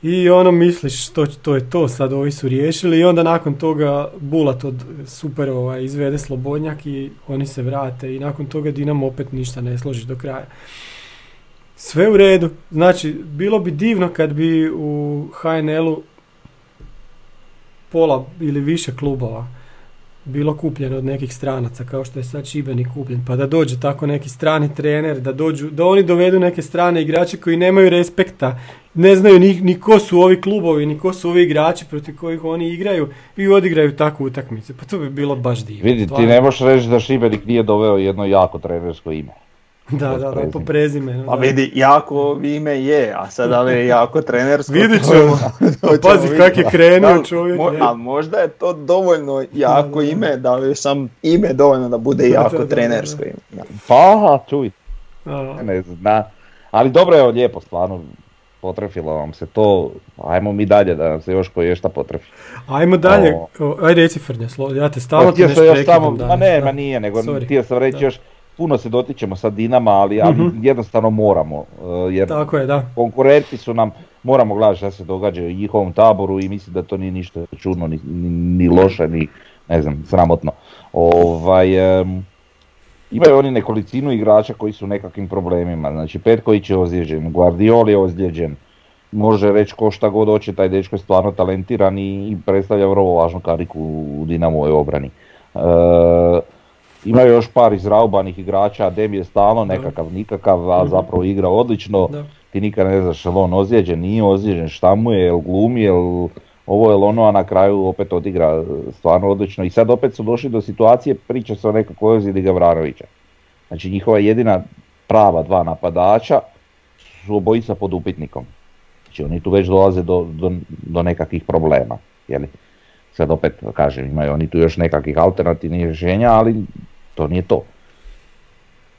I ono misliš to, to je to, sad ovi su riješili i onda nakon toga Bulat od super ovaj, izvede Slobodnjak i oni se vrate i nakon toga Dinamo opet ništa ne složi do kraja. Sve u redu. Znači, bilo bi divno kad bi u HNL-u pola ili više klubova bilo kupljeno od nekih stranaca, kao što je sad Šibenik kupljen, pa da dođe tako neki strani trener, da dođu, da oni dovedu neke strane igrače koji nemaju respekta, ne znaju ni, ni ko su ovi klubovi, ni ko su ovi igrači protiv kojih oni igraju i odigraju takvu utakmicu. Pa to bi bilo baš divno. Vidi, ti ne možeš reći da Šibenik nije doveo jedno jako trenersko ime. Da, da, da, po prezimenu. Pa vidi, jako ime je, a sad da li je jako trenersko. Vidit ćemo. Pa pazi kak je krenuo Da, čovjek. mo- a možda je to dovoljno jako Da, da. ime, da li je sam ime dovoljno da bude jako da, da, trenersko ime. Da. Pa, čuj, ne zna. Ali dobro je lijepo, stvarno potrefilo vam se to. Ajmo mi dalje da nam se još koje šta potrefi. Ajmo dalje. O. Aj reci Frnja, ja te stalno Pa ti nešto prekidam ne, ma nije, nego Sorry. htio sam reći Da. još, puno se dotičemo sa Dinama, ali, ali Mhm. jednostavno moramo, uh, jer Tako je, da. konkurenti su nam, moramo gledati šta se događa u njihovom taboru i mislim da to nije ništa čudno, ni, ni, ni loše, ni ne znam, sramotno. Ovaj, em, imaju oni nekolicinu igrača koji su u nekakvim problemima, znači Petković je ozlijeđen, Guardiol je ozlijeđen, može reći ko šta god hoće, taj dečko je stvarno talentiran i, i predstavlja vrlo važnu kariku u Dinamovoj obrani. E, imaju još par izraubanih igrača, Dem je stalno nekakav nikakav, a Mhm. zapravo igra odlično. da. Ti nikad ne znaš je li on ozlijeđen, nije ozlijeđen, šta mu je, jel glumi, jel ovo je ono, a na kraju opet odigra e, stvarno odlično. I sad opet su došli do situacije, priča se o nekakvoj ozljedi Gavranovića. Znači njihova jedina prava dva napadača su obojica pod upitnikom. Znači oni tu već dolaze do, do, do nekakvih problema. Jeli? Sad opet kažem, imaju oni tu još nekakvih alternativnih rješenja, ali to nije to.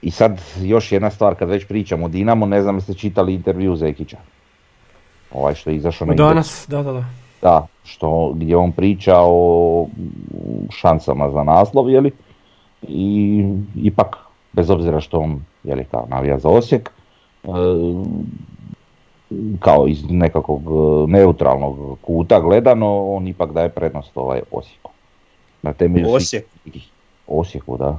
I sad još jedna stvar, kad već pričamo o Dinamo, ne znam jeste čitali intervju Zekića. Ovaj što je izašao na. Danas, da, da, da. Da, što, gdje on priča o šansama za naslov, jeli? I ipak, bez obzira što on, jeli, kao navija za Osijek, e, kao iz nekakvog e, neutralnog kuta gledano, on ipak daje prednost ovaj Osijeku. Na temelju Osijek. Osijeku, da.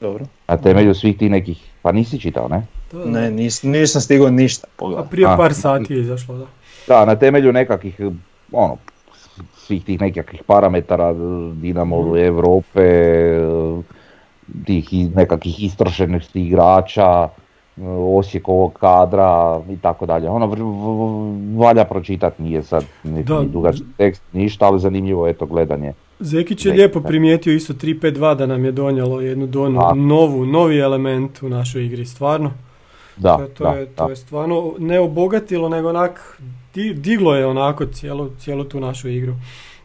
Dobro. Na temelju svih tih nekih, pa nisi čitao, ne? Da. Ne, nis, nisam stigao ništa A pogledati. prije A. par sati je izašlo, da. Da, na temelju nekakvih, ono, svih tih nekakvih parametara Dinamo Europe, tih i- nekakvih istrošenih igrača, Osijekovog kadra i tako dalje. Ono v- valja pročitati, nije sad Da. dugački tekst, ništa, ali zanimljivo je to gledanje. Zekić je Ne, lijepo primijetio isto 3-5-2 da nam je donijelo jednu donu, A. novu, novi element u našoj igri, stvarno. Da, to, to da, je, to da. je stvarno ne obogatilo, nego onak di- diglo je onako cijelu, cijelu tu našu igru.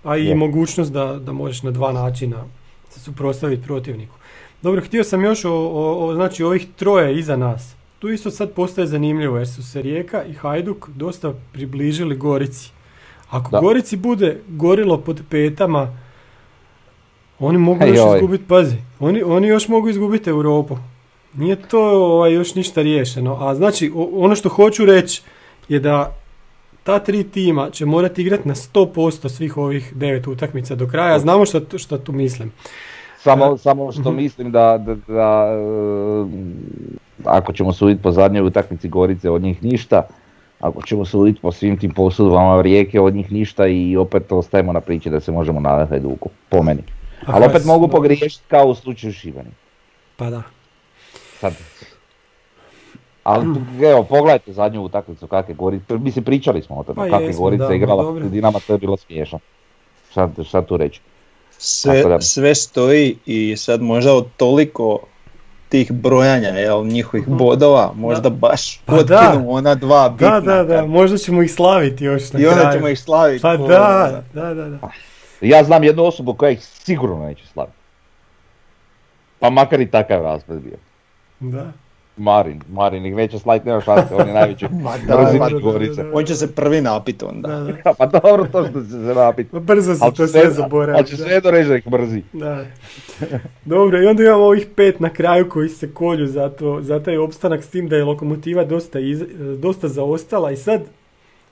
A i Je. mogućnost da, da možeš na dva načina se suprotstaviti protivniku. Dobro, htio sam još o, o, o, znači ovih troje iza nas. Tu isto sad postaje zanimljivo jer su se Rijeka i Hajduk dosta približili Gorici. Ako Da. Gorici bude gorilo pod petama, oni mogu Ej, još joj. izgubiti, pazi, oni, oni još mogu izgubiti Europu. Nije to ovaj, još ništa riješeno. A znači, o- ono što hoću reći je da ta tri tima će morati igrati na 100% svih ovih devet utakmica do kraja. Znamo šta, tu- šta tu mislim. Samo, samo što Mhm. mislim da, da, da, e, ako ćemo suditi po zadnjoj utakmici Gorice od njih ništa, ako ćemo suditi po svim tim posudbama Rijeke od njih ništa i opet ostajemo na priči da se možemo nadati Hajduku, po meni. Ali opet mogu pogriješiti kao u slučaju Šibenika. Pa da. Sad. Ali evo, pogledajte zadnju utakmicu kakve Gorice, mislim pričali smo o tome, Pa kakve da, igrala Dinama, to je bilo smiješno. Šta, šta tu reći? Sve, da- sve stoji i sad možda od toliko tih brojanja jel, njihovih bodova, možda baš Pa da. ona dva bitna. Da, da, da, možda ćemo ih slaviti još na I onda kraju. ćemo ih slaviti. Pa da, da, da, da. Ja znam jednu osobu koja ih sigurno neće slaviti. Pa makar i takav raspad bio. da. Marin, Marin ih neće slaviti, nema šanse, on je najveći Gorice. On će se prvi napit onda. da, da. Pa dobro, to što će se napiti. Pa brzo se to sve sve- zaboravi. Ali će sve reći da ih mrzi. Da. Dobro, i onda imamo ovih pet na kraju koji se kolju za, to, za taj opstanak s tim da je lokomotiva dosta, iz, dosta zaostala i sad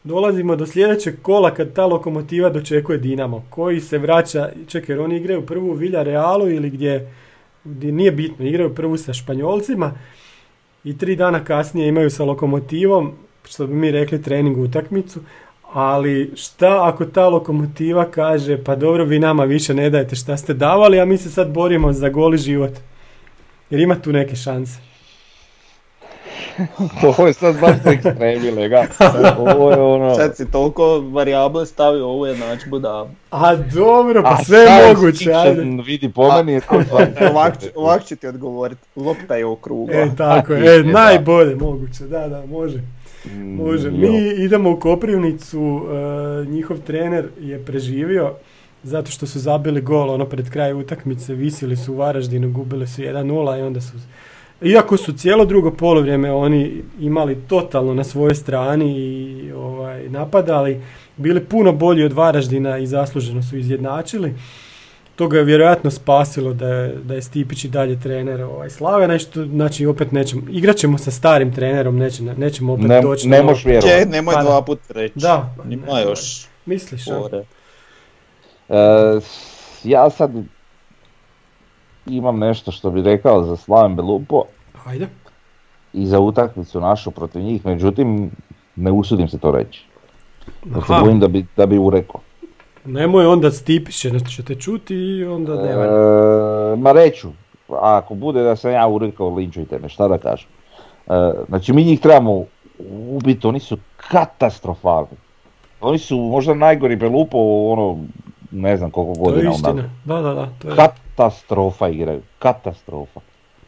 dolazimo do sljedećeg kola kad ta lokomotiva dočekuje Dinamo koji se vraća, čekaj jer oni igraju prvu u Vilja Realu ili gdje, gdje nije bitno, igraju prvu sa Španjolcima i tri dana kasnije imaju sa lokomotivom, što bi mi rekli trening utakmicu, ali šta ako ta lokomotiva kaže pa dobro vi nama više ne dajete šta ste davali, a mi se sad borimo za goli život. Jer ima tu neke šanse. Ovo je sad baš ekstremi, lega. Ovo je ono... Sad si toliko varijable stavio u ovu jednadžbu da A dobro, pa A sve je moguće, ajde. Vidi, po meni je to ovak, ću ti odgovoriti. Lopta je okrugla. E, tako je, e, da. najbolje moguće, da, da, može. Može, Mm, mi idemo u Koprivnicu, e, njihov trener je preživio zato što su zabili gol ono pred kraj utakmice, visili su u Varaždinu, gubili su 1-0 i onda su iako su cijelo drugo polovrijeme oni imali totalno na svojoj strani i ovaj, napadali, bili puno bolji od Varaždina i zasluženo su izjednačili. To ga je vjerojatno spasilo da je, da je Stipić i dalje trener ovaj, Slave, nešto, znači opet nećemo, igrat ćemo sa starim trenerom, neće, nećemo opet Ne, doći ne možeš vjerovati. nemoj Pa dva put reći. Da, Ima ne, još Misliš. E, ja sad imam nešto što bi rekao za Slaven Belupo Ajde. i za utakmicu našu protiv njih, međutim ne usudim se to reći. Jer se bojim da bi, da bi urekao. nemoj onda Stipić će, će te čuti i onda ne. E, ma reću, ako bude da sam ja urekao, linčujte me, šta da kažem. E, znači mi njih trebamo ubiti, oni su katastrofalni. Oni su možda najgori Belupo, ono, ne znam koliko To je godina istina. unazad. Da, da, da. To je. Katastrofa igraju, katastrofa.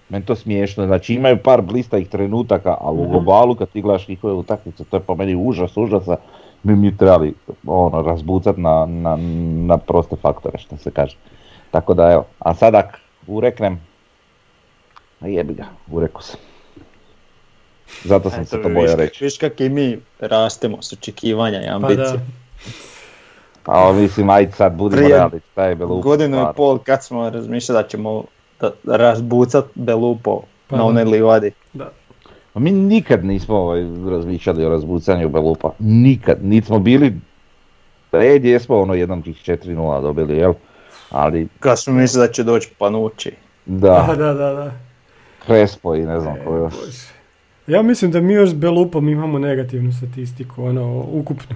Meni to smiješno, znači imaju par blistajih trenutaka, ali u Mhm. globalu kad ti gledaš njihove utakmice, to je po meni užas, užasa. Mi mi trebali ono, razbucat na, na, na proste faktore, što se kaže. Tako da evo, a sad ak ureknem, a jebi ga, urekao sam. Zato sam Eto, se to bojao reći. Viš kak i mi rastemo s očekivanja i Pa ambicije. da. A mislim, ajde sad, budimo Prije realni, šta je bilo Godinu i pol kad smo razmišljali da ćemo razbucat Belupo Pa na onoj livadi. da. Pa mi nikad nismo ovaj, razmišljali o razbucanju Belupa. Nikad. Niti smo bili, red jesmo ono jednom tih 4-0 dobili, jel? Ali Kad smo mislili da će doći Panucci. da, Da, da, da, da. Crespo i ne znam ko još. Bože. Ja mislim da mi još s Belupom imamo negativnu statistiku, ono, ukupnu.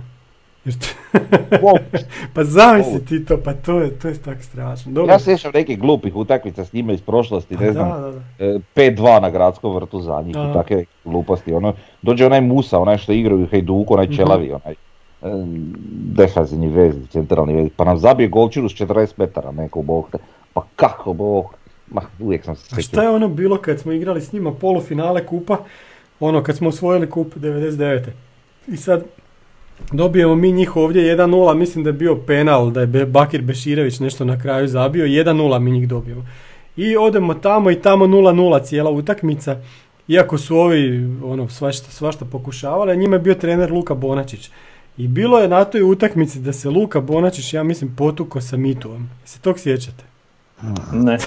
Pa zamisli ti to, pa to je, to je tako strašno. Dobro. Ja sjećam nekih glupih utakmica s njima iz prošlosti, Pa ne da, znam, da, da. e, 5-2 na gradskom vrtu za njih Aha. i takve gluposti. Ono, dođe onaj Musa, onaj što igra u Hajduku, onaj Mhm. čelavi, onaj e, defanzivni vez, centralni vez, pa nam zabije golčinu s 40 metara, neko bog. Pa kako bog, ma uvijek sam se A šta je ono bilo kad smo igrali s njima polufinale kupa, ono kad smo osvojili kup 99. I sad dobijemo mi njih ovdje 1-0, mislim da je bio penal, da je Be- Bakir Beširević nešto na kraju zabio, 1-0 mi njih dobijemo. I odemo tamo i tamo 0-0 cijela utakmica, iako su ovi ono, svašta, svašta pokušavali, a njima je bio trener Luka Bonačić. I bilo je na toj utakmici da se Luka Bonačić, ja mislim, potuko sa Mituom. Se tog sjećate? Ne.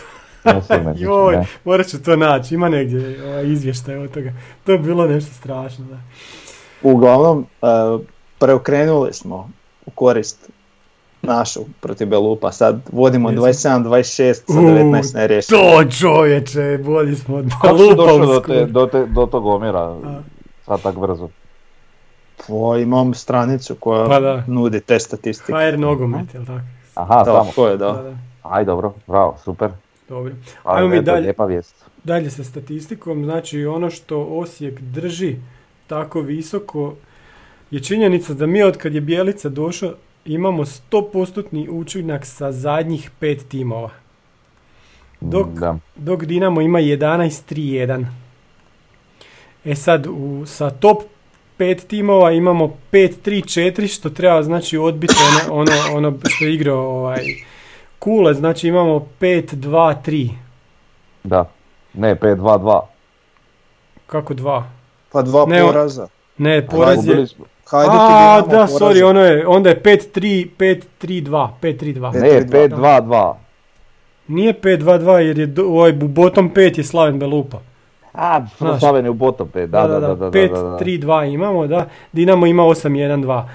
Joj, morat ću to naći, ima negdje ovaj izvještaj od toga. To je bilo nešto strašno, da. Uglavnom, e, preokrenuli smo u korist našu protiv Belupa. Sad vodimo Jesmo. 27-26 sa U, 19 neriješenih. To čovječe, bolji smo od Kako si došao do, te, do, te, do tog omjera sad tak brzo? Po, imam stranicu koja Pa da. nudi te statistike. HR nogomet, jel tako? Aha, Da, samo. ko je Da, da. da. Aj dobro, bravo, super. Dobro. Ajmo mi dalje. Lijepa vijest. Dalje sa statistikom, znači ono što Osijek drži tako visoko je činjenica da mi od kad je Bjelica došao imamo 100% učinak sa zadnjih pet timova. Dok, Da. dok Dinamo ima 11-3-1. E sad, u, sa top 5 timova imamo 5-3-4, što treba znači odbiti ono, ono, ono što je igrao ovaj, Kule, znači imamo 5-2-3. Da. Ne, 5-2-2. Kako dva? Pa dva Ne, poraza. Ne, poraz je... smo- Hajduk A, da, poraza. sorry, ono je, onda je 5-3, 5-3-2, 5-3-2. Pet- Ne, 5-2. 5-2-2. Nije 5-2-2 jer je ovaj bu- bottom 5 je Slaven Belupa. A, Znaš. Slaven je u bottom 5, da, da, da, da, da, da, da. 5-3-2 imamo, da. Dinamo ima 8-1-2.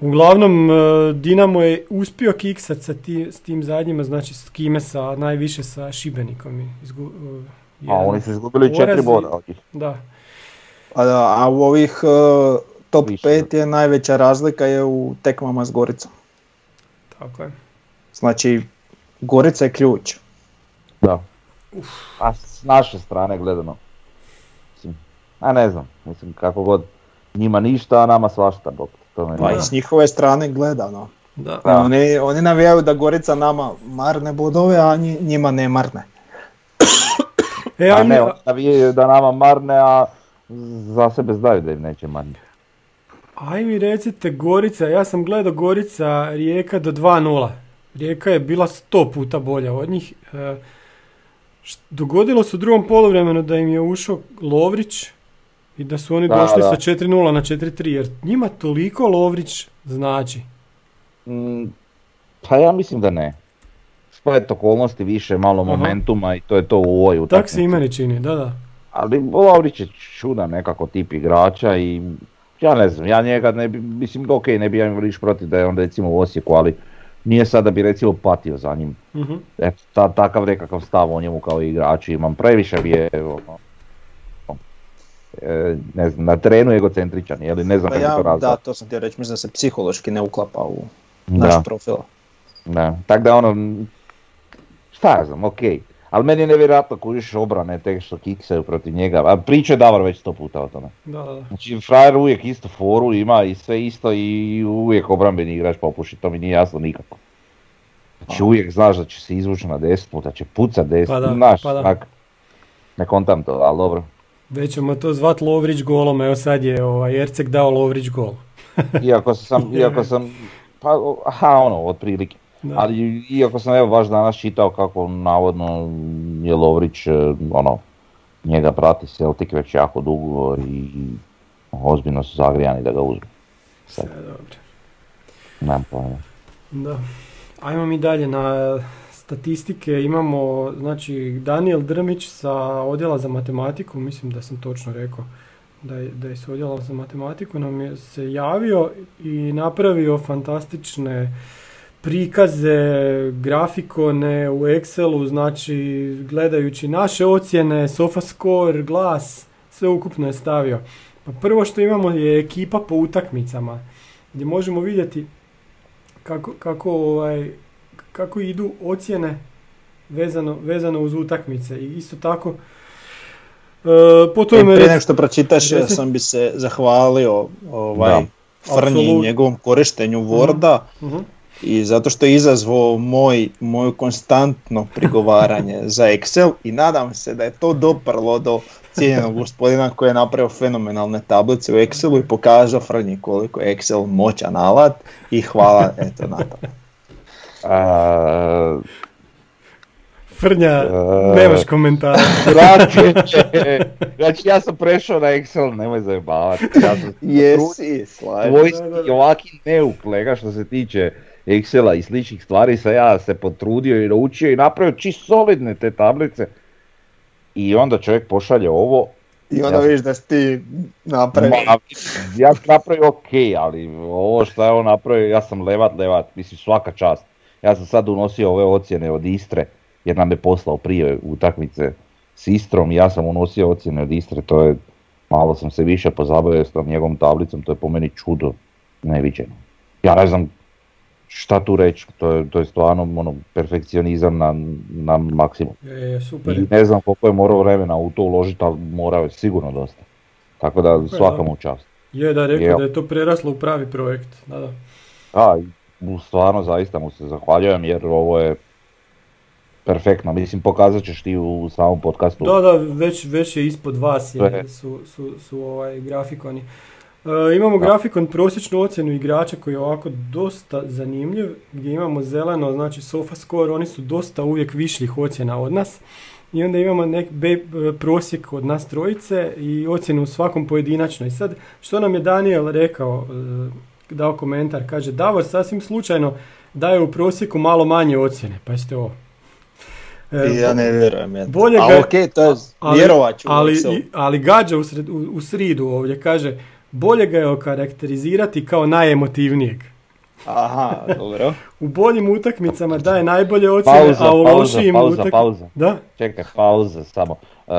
Uglavnom, e, Dinamo je uspio kiksat sa ti, s tim zadnjima, znači s kime sa, najviše sa Šibenikom. je izgu- e, A oni su izgubili poraz 4 i- boda. Da, A, da, a u ovih uh, top Više, 5 je najveća razlika je u tekmama s Goricom. tako je. Znači, Gorica je ključ. Da. A s naše strane gledano. Mislim, a ne znam, mislim kako god. Njima ništa, a nama svašta, bok. To me Pa ne- i s njihove strane gledano. Da. Da. Oni, oni navijaju da Gorica nama marne bodove, a nji- njima ne marne. E, A ajmo- ne, oni navijaju da nama marne, a za sebe znaju da im neće marne. Aj mi recite Gorica, ja sam gledao Gorica Rijeka do 2-0. Rijeka je bila 100 puta bolja od njih. E, dogodilo se u drugom poluvremenu da im je ušao Lovrić i da su oni Da, došli da. sa 4-0 na 4-3 jer njima toliko Lovrić znači. Mm, pa ja mislim da ne. Splet okolnosti više, malo Aha. momentuma i to je to u ovoj Tak utakmici. se i meni čini, da, da. Ali Lovrić je čudan nekako tip igrača i ja ne znam, ja njega ne bi, mislim ok, ne bi ja imao niš protiv da je on recimo u Osijeku, ali nije sad da bi recimo patio za njim. Mhm. Eto, ta, takav nekakav stav o njemu kao igraču imam, previše bi je, ono, e, ne znam, na terenu je egocentričan, je li, ne znam Pa kako ja, to da, razgleda. to sam htio reći, mislim da se psihološki ne uklapa u naš Da, profil. da, tak da ono, šta ja znam, ok. Ali meni je nevjerojatno kužiš obrane tek što kiksaju protiv njega, a priča je Davor već sto puta o tome. Da, da. Znači, frajer uvijek isto foru ima i sve isto i uvijek obrambeni igrač popuši, to mi nije jasno nikako. Znači uvijek znaš da će se izvući na desnu, da će pucat desnu, Pa da, znaš, pa da. ne kontam to, ali dobro. Već ćemo to zvat Lovrić golom, evo sad je ovaj, Erceg dao Lovrić gol. Iako sam, iako sam, pa, aha, ono, otprilike. Da. Ali iako sam evo baš danas čitao kako navodno je Lovrić, e, ono, njega prati Celtic već jako dugo i ozbiljno su zagrijani da ga uzmu. Sve dobro. nemam pojma. Da. Ajmo mi dalje na statistike. Imamo, znači, Daniel Drmić sa odjela za matematiku, mislim da sam točno rekao da je, da je s odjela za matematiku, nam je se javio i napravio fantastične prikaze, grafikone u Excelu, znači gledajući naše ocjene, SofaScore, glas, sve ukupno je stavio. Pa prvo što imamo je ekipa po utakmicama. gdje možemo vidjeti kako, kako, ovaj, kako idu ocjene vezano, vezano uz utakmice i isto tako e, po tome E, prije rec- nego što pročitaš, ja sam bi se zahvalio ovaj, Da. Frnji njegovom korištenju Worda Mhm. I zato što je izazvao moj, moju konstantno prigovaranje za Excel i nadam se da je to doprlo do cijenjenog gospodina koji je napravio fenomenalne tablice u Excelu i pokazao Frnji koliko je Excel moćan alat i hvala eto na to. A, Frnja, E, nemaš komentara. Znači ja sam prešao na Excel, nemoj zajebavati. Ja sam Jesi, tvoj i ovaki neuk lega što se tiče Excela i sličnih stvari sam ja se potrudio i naučio i napravio čist solidne te tablice. I onda čovjek pošalje ovo. I onda Ja- vidiš da si ti napravio. Ma, ja sam napravio ok, ali ovo što je on napravio, ja sam levat, levat, mislim svaka čast. Ja sam sad unosio ove ocjene od Istre, jer nam je poslao prije utakmice s Istrom, ja sam unosio ocjene od Istre, to je, malo sam se više pozabavio s tom njegovom tablicom, to je po meni čudo neviđeno. Ja ne znam šta tu reći, to je, to je stvarno ono, perfekcionizam na, na maksimum. Je, super. I ne znam koliko je morao vremena u to uložiti, ali morao je sigurno dosta. Tako da je, svaka da. mu čast. Je da je rekao Jel. da je to preraslo u pravi projekt. Da, da. Mu stvarno zaista mu se zahvaljujem jer ovo je perfektno. Mislim pokazat ćeš ti u samom podcastu. Da, da, već, već je ispod vas je, su, su, su ovaj grafikoni. E, imamo grafikon prosječnu ocjenu igrača koji je ovako dosta zanimljiv, gdje imamo zeleno, znači sofa score, oni su dosta uvijek višljih ocjena od nas. I onda imamo nek B, prosjek od nas trojice i ocjenu u svakom pojedinačno. I sad, što nam je Daniel rekao, e, dao komentar, kaže Davor sasvim slučajno daje u prosjeku malo manje ocjene, pa jeste ovo. E, ja ne vjerujem. Ja. bolje A ga- okej, to je ali, vjerovat ću. ali, ali gađa u, sred, u, u sridu ovdje, kaže, bolje ga je okarakterizirati kao najemotivnijeg. Aha, dobro. U boljim utakmicama daje najbolje ocjene, Pauza, a u pauza, lošijim pauza, utak- pauza. Da, Čekaj, pauza samo. Uh,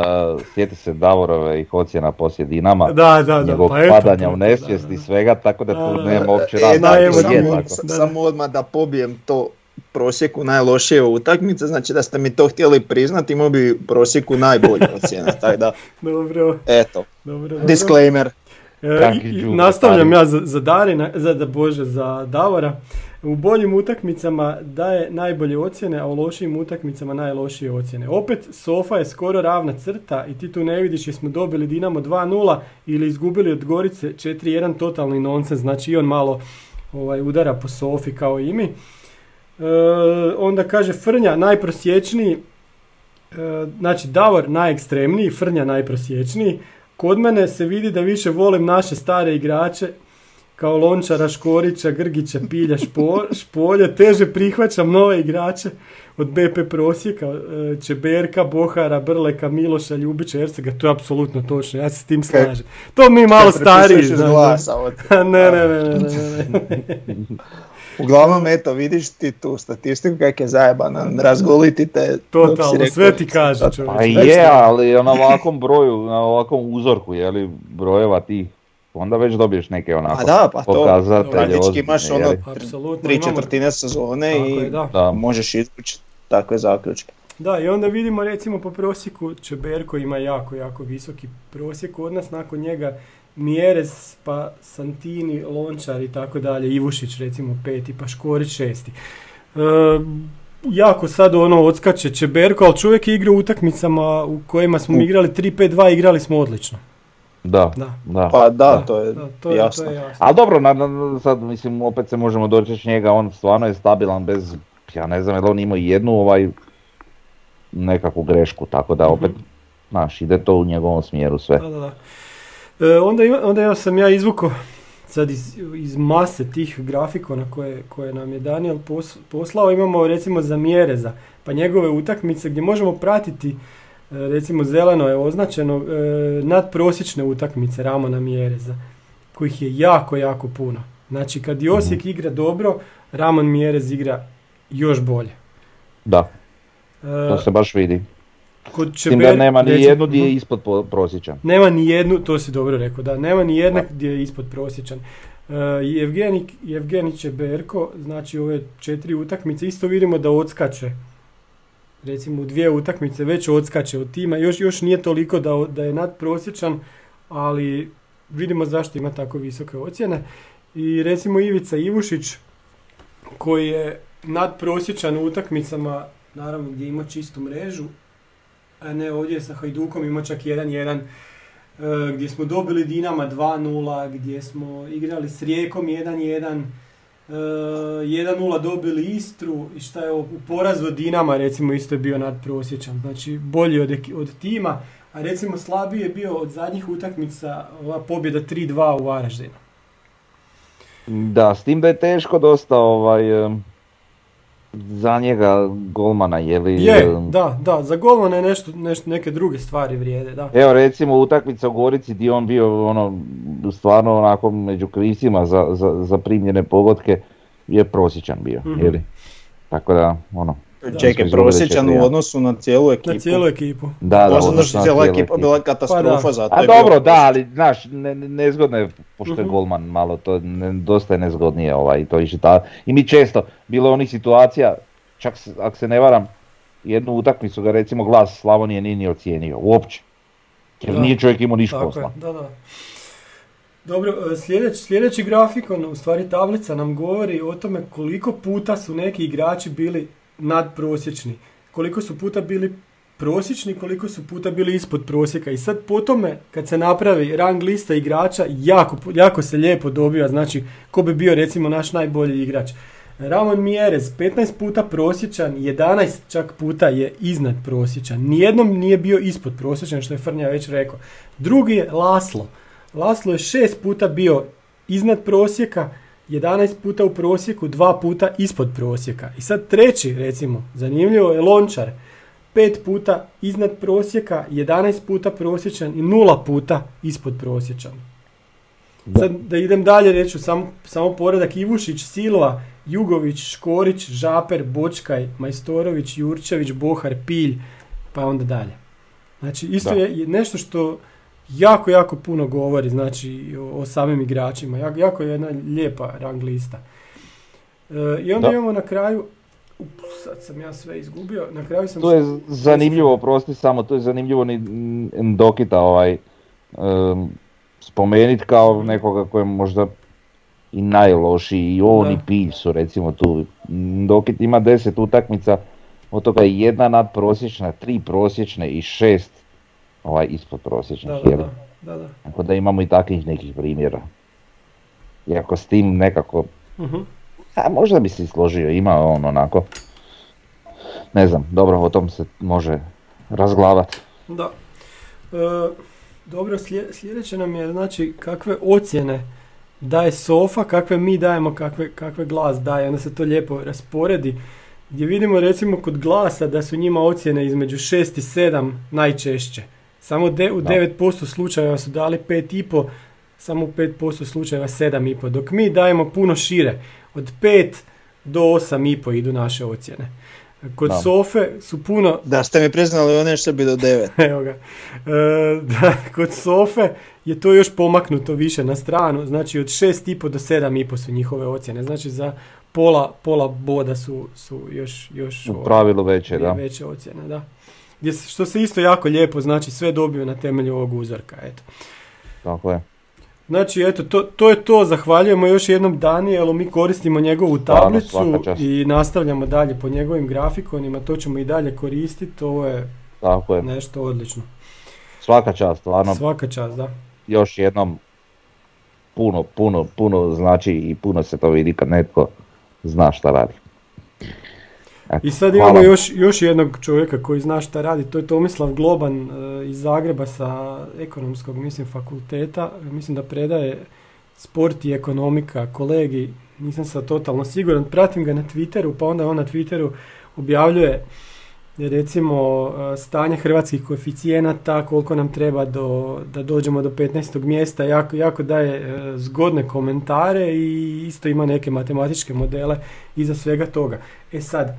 sjeti se Davorove ih ocjena poslije Dinama, da, da, da. njegovog Pa eto, padanja to, u nesvijest i svega, tako da Da, tu nema uopće E, razloga. samo- odmah da pobijem to prosjeku najlošije utakmice, znači da ste mi to htjeli priznati, imao bi u prosjeku najbolje ocjene, tako da, Dobro, eto, dobro, dobro. disclaimer. E, i- nastavljam ja za, za Darina, za da Bože, za Davora. U boljim utakmicama daje najbolje ocjene, a u lošijim utakmicama najlošije ocjene. Opet, Sofa je skoro ravna crta i ti tu ne vidiš jesmo dobili Dinamo 2-0 ili izgubili od Gorice 4-1 totalni nonsens. Znači i on malo ovaj, udara po Sofi kao i mi. E, onda kaže Frnja najprosječniji, e, znači Davor najekstremniji, Frnja najprosječniji. Kod mene se vidi da više volim naše stare igrače kao Lončara, Škorića, Grgića, Pilja, Špo, Špolje. Teže prihvaćam nove igrače od BP prosjeka, e, Čeberka, Bohara, Brleka, Miloša, Ljubića, Ercega. To je apsolutno točno, ja se s tim slažem. To mi malo stariji. Ne, ne, ne, ne, ne, ne. Uglavnom, eto, vidiš ti tu statistiku kak je zajebana, razgoliti te. Totalno, rekao- sve ti kaže Pa čovječe. je, ali na ovakvom broju, na ovakvom uzorku, je li, brojeva ti, onda već dobiješ neke onako A da, pa to, pokazatelje praktički ozbiljne, imaš ono tri četvrtine sezone Tako i je, da. Da. možeš izvući takve zaključke. Da, i onda vidimo recimo po prosjeku Čeberko ima jako, jako visoki prosjek od nas, nakon njega Mjerez, pa Santini, Lončar i tako dalje, Ivušić recimo peti, pa Škorić šesti. E, jako sad ono odskače Čeberko, ali čovjek je igrao u utakmicama u kojima smo U. igrali 3-5-2, igrali smo odlično. Da, Da. da. Pa da, to je Da, to je jasno. To je jasno. Ali dobro, na, na- sad mislim opet se možemo doći njega, on stvarno je stabilan bez, ja ne znam, je li on imao jednu ovaj nekakvu grešku, tako da opet, znaš, ide to u njegovom smjeru sve. Da, da, da. E, onda, ima, onda ja sam ja izvukao sad iz, iz mase tih grafikona koje, koje nam je Daniel pos- poslao, imamo recimo za Mjereza, pa njegove utakmice gdje možemo pratiti e, recimo zeleno je označeno e, nadprosječne utakmice Ramona Mjereza, kojih je jako, jako puno. Znači kad i Osijek igra dobro, Ramon Mjerez igra još bolje. Da, E, to se baš vidi. Kod tim da Čeber- nema ni recimo- jednu gdje je Mhm. ispod po- prosječan. Nema ni jednu, to si dobro rekao, da, nema ni jedna gdje je ispod prosječan. Evgeni, Evgeni Čeberko, znači ove četiri utakmice, isto vidimo da odskače. Recimo dvije utakmice već odskače od tima, još, još nije toliko da, da je nadprosječan, ali vidimo zašto ima tako visoke ocjene. I recimo Ivica Ivušić, koji je nadprosječan u utakmicama, naravno gdje ima čistu mrežu, a ne ovdje sa Hajdukom ima čak 1-1, e, gdje smo dobili Dinama 2-0, gdje smo igrali s Rijekom 1-1, 1-0 e, dobili Istru i šta je u porazu Dinama recimo isto je bio nadprosječan, znači bolji od, od tima, a recimo slabiji je bio od zadnjih utakmica ova pobjeda 3-2 u Varaždinu. Da, s tim da je teško dosta ovaj, za njega golmana, je li... Je, da, da, za golmana je nešto, nešto, neke druge stvari vrijede, da. Evo recimo utakmica u Gorici gdje on bio ono, stvarno onako među krisima za, za, za primljene pogodke je prosječan bio, mm-hmm. je li? Tako da, ono, Čekaj, prosječan u odnosu na cijelu ekipu. Na cijelu ekipu. Da, da, da cijela ekipa bila katastrofa, pa zato A dobro, da, ali znaš, ne, nezgodno je, pošto je uh golman malo, to ne, dosta je nezgodnije ovaj, to iši ta. I mi često, bilo onih situacija, čak ako se ne varam, jednu utakmicu ga recimo glas Slavonije nije ni ocijenio, uopće. Jer nije čovjek imao ništa posla. Da, da. Dobro, e, sljedeći, sljedeći grafikon, u stvari tablica nam govori o tome koliko puta su neki igrači bili nadprosječni. Koliko su puta bili prosječni, koliko su puta bili ispod prosjeka. I sad po tome, kad se napravi rang lista igrača, jako, jako se lijepo dobiva, znači ko bi bio recimo naš najbolji igrač. Ramon Mjerez, 15 puta prosječan, 11 čak puta je iznad prosječan. Nijednom nije bio ispod prosječan, što je Frnja već rekao. Drugi je Laslo. Laslo je 6 puta bio iznad prosjeka, 11 puta u prosjeku, 2 puta ispod prosjeka. I sad treći, recimo, zanimljivo je Lončar. 5 puta iznad prosjeka, 11 puta prosječan i 0 puta ispod prosječan. Sad da idem dalje, reću samo, samo poredak Ivušić, Silva, Jugović, Škorić, Žaper, Bočkaj, Majstorović, Jurčević, Bohar, Pilj, pa onda dalje. Znači, isto je nešto što jako, jako puno govori znači, o, samim igračima. Jako, jako je jedna lijepa rang lista. E, I onda imamo na kraju, up, sad sam ja sve izgubio, na kraju sam... To je zanimljivo, prosti samo, to je zanimljivo ni Dokita ovaj, um, spomenit kao nekoga koji je možda i najlošiji, i on i Pilj su recimo tu. Dokit ima deset utakmica, od toga je jedna nadprosječna, tri prosječne i šest ovaj ispod prosječnih, da, da, da, da. Tako da imamo i takvih nekih primjera. Iako s tim nekako, uh a možda bi se složio, ima on onako, ne znam, dobro, o tom se može razglavati. Da. E, dobro, sljedeće nam je, znači, kakve ocjene daje Sofa, kakve mi dajemo, kakve, kakve glas daje, onda se to lijepo rasporedi. Gdje vidimo recimo kod glasa da su njima ocjene između 6 i 7 najčešće. Samo de, u 9% slučajeva su dali 5,5, samo u 5% slučajeva 7,5, dok mi dajemo puno šire. Od 5 do 8,5 idu naše ocjene. Kod Sofe su puno... Da ste mi priznali one što bi do 9. Evo ga. E, da, kod Sofe je to još pomaknuto više na stranu, znači od 6,5 do 7,5 su njihove ocjene. Znači za pola, pola boda su, su još, još... U pravilu veće, da. Veće ocjene, da što se isto jako lijepo, znači sve dobio na temelju ovog uzorka, eto. Tako je. Znači, eto, to, to je to. Zahvaljujemo još jednom Danielu, mi koristimo njegovu tablicu i nastavljamo dalje po njegovim grafikonima, to ćemo i dalje koristiti, ovo je, Tako je. nešto odlično. Svaka čast, stvarno. Svaka čast, da. Još jednom, puno, puno, puno znači i puno se to vidi kad netko zna šta radi. I sad imamo još, još jednog čovjeka koji zna šta radi, to je Tomislav Globan e, iz Zagreba sa ekonomskog mislim fakulteta, mislim da predaje sport i ekonomika kolegi, nisam sad totalno siguran, pratim ga na Twitteru, pa onda on na Twitteru objavljuje recimo e, stanje hrvatskih koeficijenata, koliko nam treba do, da dođemo do 15. mjesta, jako, jako daje e, zgodne komentare i isto ima neke matematičke modele iza svega toga. E sad,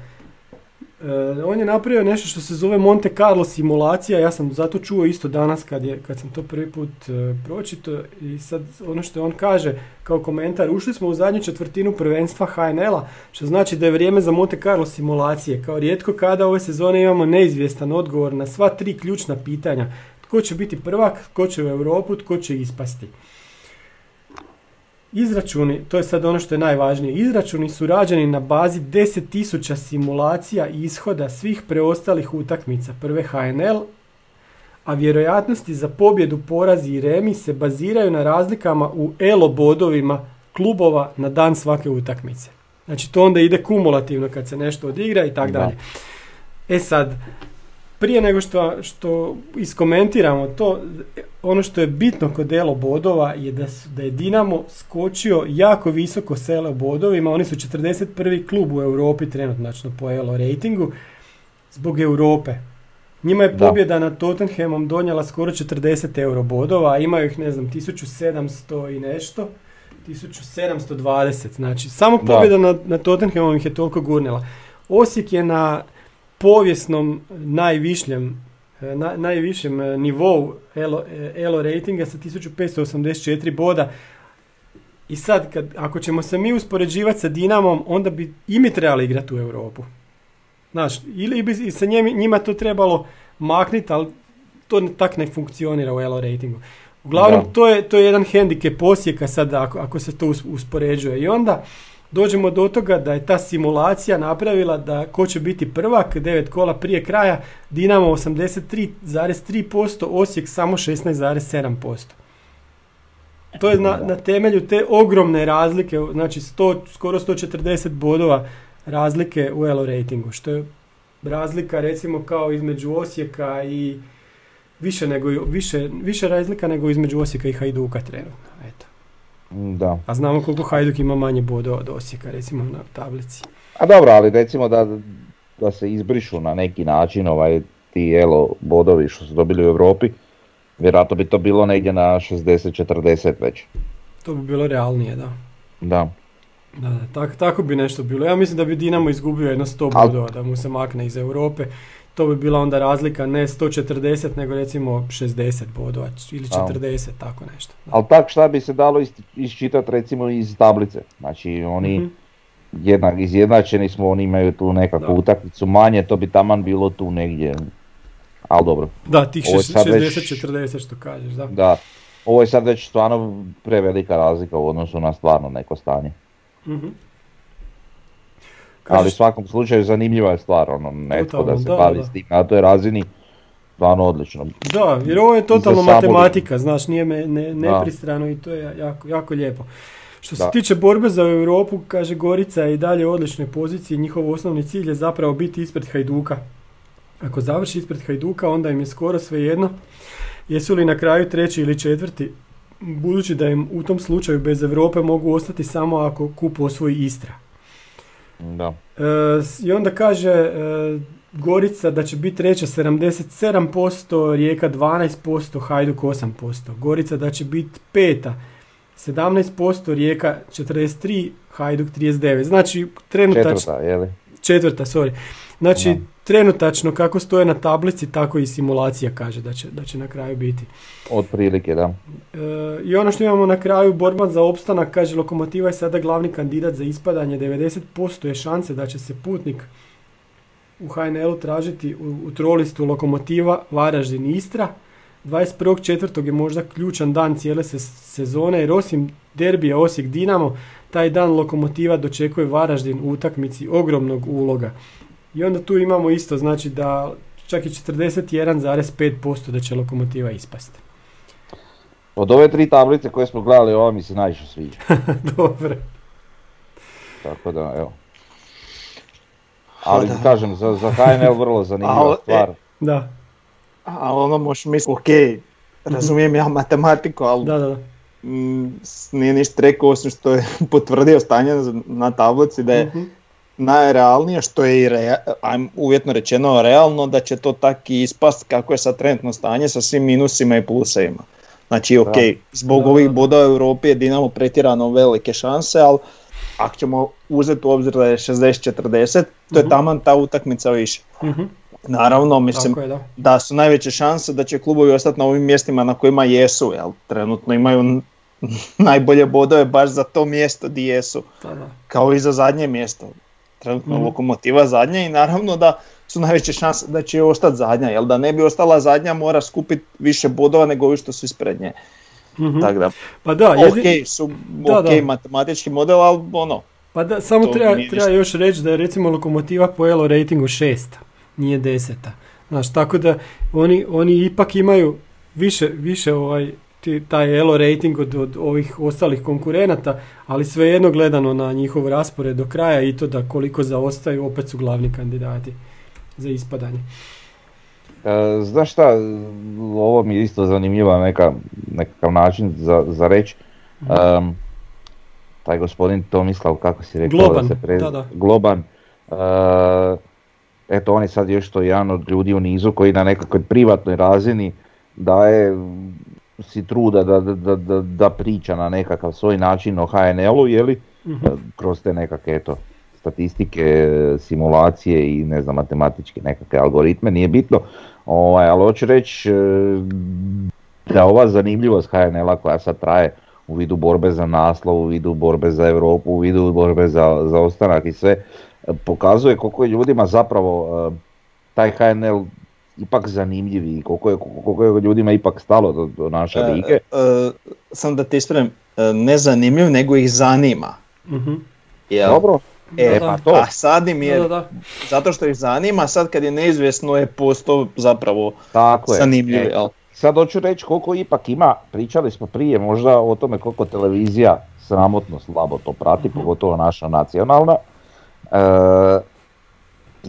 on je napravio nešto što se zove Monte Carlo simulacija, ja sam zato čuo isto danas kad, je, kad sam to prvi put e, pročito i sad ono što on kaže kao komentar, ušli smo u zadnju četvrtinu prvenstva HNL-a, što znači da je vrijeme za Monte Carlo simulacije. Kao rijetko kada ove sezone imamo neizvjestan odgovor na sva tri ključna pitanja. Tko će biti prvak, tko će u Europu, tko će ispasti. Izračuni, to je sad ono što je najvažnije, izračuni su rađeni na bazi 10.000 simulacija ishoda svih preostalih utakmica prve HNL, a vjerojatnosti za pobjedu, porazi i remi se baziraju na razlikama u elo bodovima klubova na dan svake utakmice. Znači to onda ide kumulativno kad se nešto odigra i tako Da. dalje. E sad, prije nego što, što iskomentiramo to, ono što je bitno kod elo bodova je da, su, da je Dinamo skočio jako visoko s elo bodovima, oni su 41. klub u Europi trenutno po elo ratingu, zbog Europe. Njima je Da. pobjeda nad Tottenhamom donijela skoro 40 euro bodova, a imaju ih ne znam 1700 i nešto. 1720, znači samo Da. pobjeda nad, nad Tottenhamom ih je toliko gurnila. Osijek je na povijesnom najvišljem e, na, najvišem e, nivou elo, e, elo ratinga sa 1584 boda. I sad kad, ako ćemo se mi uspoređivati sa Dinamom onda bi i mi trebali igrati u Europu. Znaš, ili bi sa njima to trebalo makniti ali to ne- tak ne funkcionira u elo ratingu uglavnom Da. to je, to je jedan hendikep Osijeka sad ako, ako se to us- uspoređuje. I onda dođemo do toga da je ta simulacija napravila da ko će biti prvak, 9 kola prije kraja, Dinamo 83,3%, Osijek samo 16,7%. To je na, na temelju te ogromne razlike, znači 100, skoro 140 bodova razlike u elo ratingu, što je razlika recimo kao između Osijeka i više, nego, više, više razlika nego između Osijeka i Hajduka trenutno. Eto. Da. A znamo koliko Hajduk ima manje bodova od Osijeka, recimo na tablici. A dobro, ali recimo da, da se izbrišu na neki način ovaj ti elo bodovi što su dobili u Europi, vjerojatno bi to bilo negdje na 60-40 već. To bi bilo realnije, da. Da. Da, da, tak, tako bi nešto bilo. Ja mislim da bi Dinamo izgubio jedno 100 Al- bodova da mu se makne iz Europe. To bi bila onda razlika ne 140 nego recimo 60 bodova ili Al. 40, tako nešto. Ali tak šta bi se dalo iščitati recimo iz tablice. Znači oni Mhm. jednak, izjednačeni smo, oni imaju tu nekakvu Da. utakmicu manje, to bi taman bilo tu negdje. Ali dobro, Da, tih Ovo je šest- sad već- 60-40 što kažeš, da. da. Ovo je sad već stvarno prevelika razlika u odnosu na stvarno neko stanje. Ali u svakom slučaju zanimljiva je stvar, ono, netko Totalno, da se da, bavi da. s tim na toj razini, stvarno odlično. Da, jer ovo je totalno Za matematika, znaš, nije me, ne, nepristrano i to je jako, jako lijepo. Što se Da. tiče borbe za Europu, kaže Gorica je i dalje u odličnoj poziciji, njihov osnovni cilj je zapravo biti ispred Hajduka. Ako završi ispred Hajduka, onda im je skoro svejedno jesu li na kraju treći ili četvrti, budući da im u tom slučaju bez Europe mogu ostati samo ako kup osvoji Istra. Da. E, I onda kaže e, Gorica da će biti treća 77%, Rijeka 12%, Hajduk 8%. Gorica da će biti peta 17%, Rijeka 43%, Hajduk 39%. Znači trenutačno Četvrta, je li? četvrta, sorry. Znači Da. trenutačno kako stoje na tablici, tako i simulacija kaže da će, da će na kraju biti. Otprilike, da. E, I ono što imamo na kraju, borba za opstanak, kaže Lokomotiva je sada glavni kandidat za ispadanje, 90% je šanse da će se putnik u HNL-u tražiti u, u trolistu Lokomotiva, Varaždin, Istra. 21.4. je možda ključan dan cijele se, sezone jer osim derbija Osijek Dinamo, taj dan Lokomotiva dočekuje Varaždin u utakmici ogromnog uloga. I onda tu imamo isto, znači da čak i 41,5% da će Lokomotiva ispasti. Od ove tri tablice koje smo gledali, ova mi se najviše sviđa. Dobro. Tako da, evo. Ali da. kažem, za, za HNL vrlo zanimljiva Al, e, stvar. Da, A ono možeš misliti, ok, razumijem ja matematiku, ali da, da. da. mm, s- nije ništa rekao osim što je potvrdio stanje na- tablici da je Mhm. Najrealnije, što je i rea- uvjetno rečeno realno da će to tak i ispast kako je sad trenutno stanje sa svim minusima i plusevima. Znači ok, zbog Da, ovih bodova u Europi je Dinamo pretjerano velike šanse, ali ako ćemo uzeti u obzir da je 60-40, to je Mhm. taman ta utakmica više. Mhm, Naravno, mislim Tako je, da. da su najveće šanse da će klubovi ostati na ovim mjestima na kojima jesu, jel trenutno imaju najbolje bodove baš za to mjesto di jesu, Da, da. kao i za zadnje mjesto. Trenutno Mhm. lokomotiva zadnja i naravno da su najveće šanse da će ostati zadnja, jel da ne bi ostala zadnja mora skupiti više bodova nego ovi što su ispred nje. Mhm. Tako da, Pa da, jedi- ok, su Da, ok da. matematički model, ali ono, Pa da, samo treba, treba još reći da je recimo lokomotiva po elo ratingu šesta, nije deseta. Znaš, tako da oni, oni ipak imaju više, više ovaj, taj elo rating od, od ovih ostalih konkurenata, ali svejedno gledano na njihov raspored do kraja i to da koliko zaostaju, opet su glavni kandidati za ispadanje. E, znaš šta, ovo mi je isto zanimljiva neka, nekakav način za, za reći. Em, taj gospodin Tomislav, kako si rekao Globan, da se prez- da, da. Globan. e, eto, on je sad još to jedan od ljudi u nizu koji na nekakvoj privatnoj razini daje si truda da, da, da, da, priča na nekakav svoj način o HNL-u, jeli, Mhm. e, kroz te nekakve, eto, statistike, simulacije i ne znam, matematičke nekakve algoritme, nije bitno. Ovaj, ali hoću reći e, da ova zanimljivost HNL-a koja sad traje u vidu borbe za naslov, u vidu borbe za Europu, u vidu borbe za, za ostanak i sve, e, pokazuje koliko je ljudima zapravo taj HNL ipak zanimljiv i koliko je, koliko je ljudima ipak stalo do, do naše e, lige. e, sam da te ispravim, e, ne zanimljiv, nego ih zanima. Mhm. Jel? Dobro, E, Da, pa da. to. A sad im je, Da, da, da. zato što ih zanima, sad kad je neizvjesno je postao zapravo tako je. zanimljiv, E, jel? Sad hoću reći koliko ipak ima, pričali smo prije možda o tome koliko televizija sramotno slabo to prati, pogotovo naša nacionalna. E,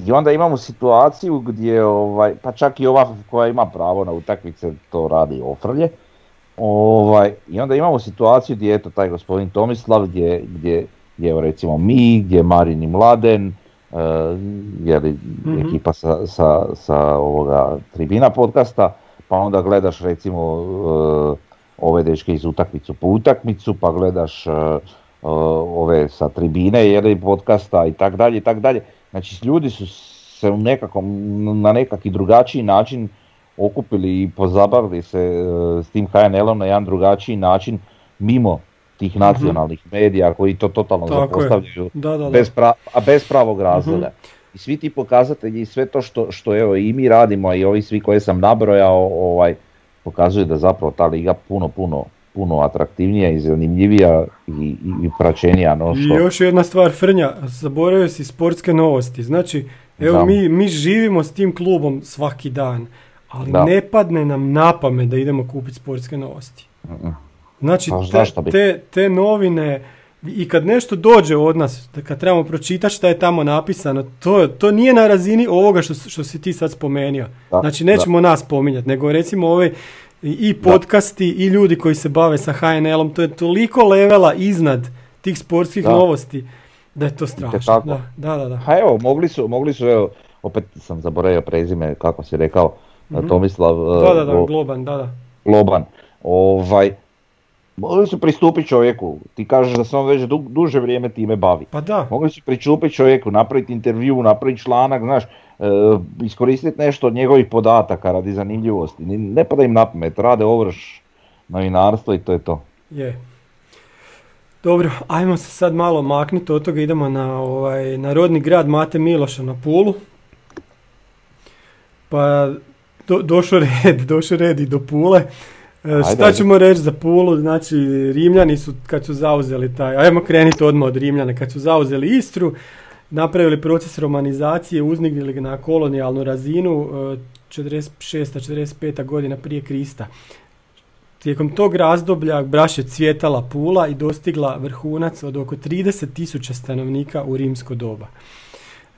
I onda imamo situaciju gdje, ovaj, pa čak i ova koja ima pravo na utakmice to radi ofrlje. Ovaj, I onda imamo situaciju gdje eto taj gospodin Tomislav, gdje, gdje, gdje recimo mi, gdje je Marin i Mladen, e, je li Mhm. ekipa sa, sa, sa ovoga tribina podcasta, pa onda gledaš recimo e, ove dečke iz utakmicu po utakmicu, pa gledaš e, ove sa tribine je li podcasta i tak dalje i tak dalje. Znači ljudi su se u nekakvom, na nekakvi drugačiji način okupili i pozabavili se e, s tim HNL-om na jedan drugačiji način mimo tih nacionalnih medija koji to totalno Mhm. Tako zapostavljaju Da, da, da. bez, pra- a bez pravog Mhm. razloga. I svi ti pokazatelji i sve to što, što evo i mi radimo i ovi svi koje sam nabrojao ovaj, pokazuju da zapravo ta liga puno, puno, puno atraktivnija i zanimljivija i, i, i praćenija no I što... još jedna stvar, Frnja, zaboravio si sportske novosti. Znači, evo mi, mi živimo s tim klubom svaki dan, ali Da. ne padne nam na pamet da idemo kupiti sportske novosti. Znači, Pa te, te, te novine, i kad nešto dođe od nas, da kad trebamo pročitati šta je tamo napisano, to, to nije na razini ovoga što, što si ti sad spomenio. Da, znači, nećemo nas spominjati, nego recimo ove i podcasti i ljudi koji se bave sa HNL-om, to je toliko levela iznad tih sportskih Da. novosti da je to strašno. Da, da, da. da. Ha evo, mogli su, mogli su, evo, opet sam zaboravio prezime, kako si rekao, Mhm. Tomislav Da, da, da, Go- Globan, da, da. Globan. Ovaj, mogli su pristupiti čovjeku, ti kažeš da se on već du- duže vrijeme time bavi. Pa da, Mogli su pristupiti čovjeku, napraviti intervju, napraviti članak, znaš, iskoristiti nešto od njegovih podataka radi zanimljivosti. Ni- Ne pada im na pamet, rade ovrš novinarstvo i to je to. je. Dobro, ajmo se sad malo maknuti od toga, idemo na, ovaj, na rodni grad Mate Miloša na Pulu. Pa do, došao red, došao red i do Pule. E, Ajde, šta ajde. ćemo reći za Pulu? Znači, Rimljani su kad su zauzeli taj, ajmo krenuti odmah od Rimljana, kad su zauzeli Istru, napravili proces romanizacije, uznignili na kolonijalnu razinu, e, 46. 45. godina prije Krista. Tijekom tog razdoblja Braš je cvjetala Pula i dostigla vrhunac od oko 30.000 stanovnika u rimsko doba.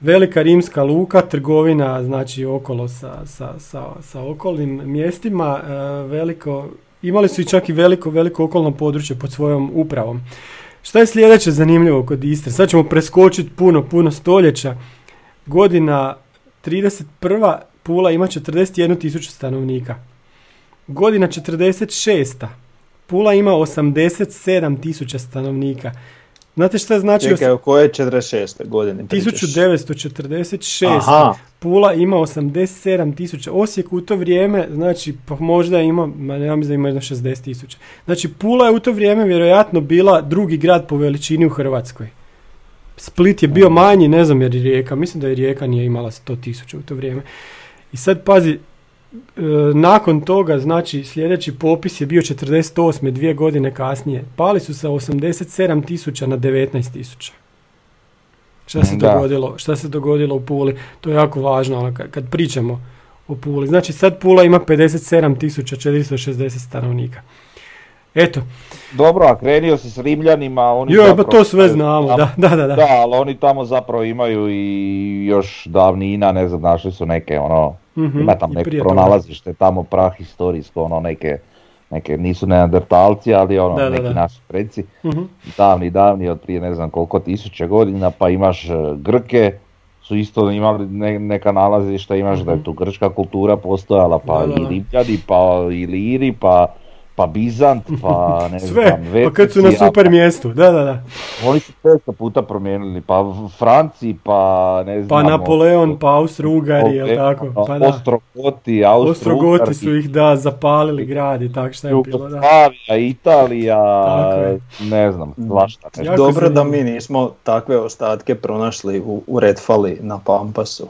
Velika rimska luka, trgovina znači okolo sa, sa, sa, sa okolnim mjestima, e, veliko, imali su i čak i veliko, veliko okolno područje pod svojom upravom. Šta je sljedeće zanimljivo kod Istre? Sad ćemo preskočiti puno, puno stoljeća. Godina 31. Pula ima 41.000 stanovnika. Godina 46. Pula ima 87.000 stanovnika. Znate šta znači Čekaj, u koje 46. godine pričaš? 1946. Aha, Pula ima 87 tisuća, Osijek u to vrijeme, znači pa možda ima, ma ja mislim da ima jedno 60 tisuća. Znači Pula je u to vrijeme vjerojatno bila drugi grad po veličini u Hrvatskoj. Split je bio manji, ne znam jer je Rijeka, mislim da je Rijeka nije imala 100 tisuća u to vrijeme. I sad pazi, nakon toga, znači sljedeći popis je bio 48. dvije godine kasnije. Pali su sa 87 tisuća na 19 tisuća. Šta se Da. dogodilo? Šta se dogodilo u Puli? To je jako važno ono, kad, kad pričamo o Puli. Znači sad Pula ima 57.460 stanovnika. Eto, Dobro, a krenio si s Rimljanima, oni joj, pa zapravo to sve znamo, tamo- da, da, da. da. Da, ali oni tamo zapravo imaju i još davnina, ne znam, našli su neke ono, Mhm, ima tam neko pronalazište, tamo prah historijsko, ono neke, neke nisu neandertalci, ali ono, Da, da, neki da. naši preci, Mhm. davni, davni, od prije ne znam koliko tisuća godina, pa imaš e, Grke, su isto imali ne- neka nalazišta, imaš da je tu grčka kultura postojala, pa. Da, da, i da. Rimljani, pa i Liri, pa, pa Bizant, pa ne Sve, znam, pa kad su na super mjestu, da, da, da. oni su često puta promijenili, pa Franci, pa ne znam... Pa Napoleon, pa Austro-Ugari, jel tako? Pa da. Ostrogoti, Ostrogoti su ih da zapalili grad i tak šta je bilo, da. Jugoslavija, Italija, Tako je. ne znam, svašta. nešto. Jako dobro da mi nismo takve ostatke pronašli u, u Redfali na Pampasu.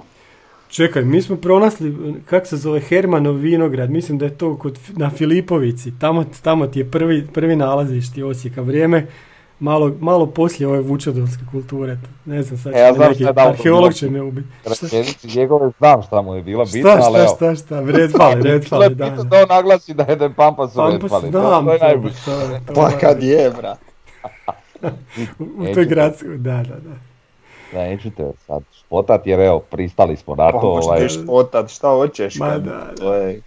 Čekaj, mi smo pronasli, kak se zove, Hermanov vinograd, mislim da je to kod, na Filipovici, tamo, tamo ti je prvi, prvi nalazišti Osijeka, vrijeme malo, malo poslije ove vučodolske kulture, ne znam, sad E, ja znam neki šta dao arheolog bilo. će me ubiti. Šta, njegove znam šta mu je bila bitna, šta, ali šta, evo. šta, šta, redfali, Bilo je redfali, da, bitno da. da on naglasi da je da je Pampas u Redfali. znam, to, to je najbolje. Pa kad je, brat. u, u toj to. gradskoj, da, da, da. Da, neću te sad špotat jer evo, pristali smo na Pa to. možeš Ovaj, ti špotat, šta hoćeš. Ma kad- da, da. To je.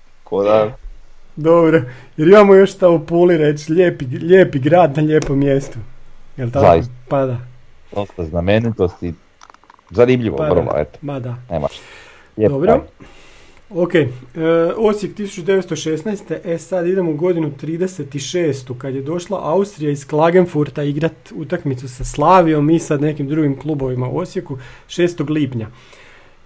Dobro, jer imamo još šta u Puli reći, lijepi, lijepi grad na lijepom mjestu. Jel tako? Zaista. Pa da, dosta znamenitosti. Zanimljivo, pa vrlo, da, eto. ma da. Nemaš. Lijep Dobro. kraj. Ok, e, Osijek 1916. E sad idemo u godinu 36. kad je došla Austrija iz Klagenfurta igrat utakmicu sa Slavijom i sa nekim drugim klubovima u Osijeku 6. lipnja.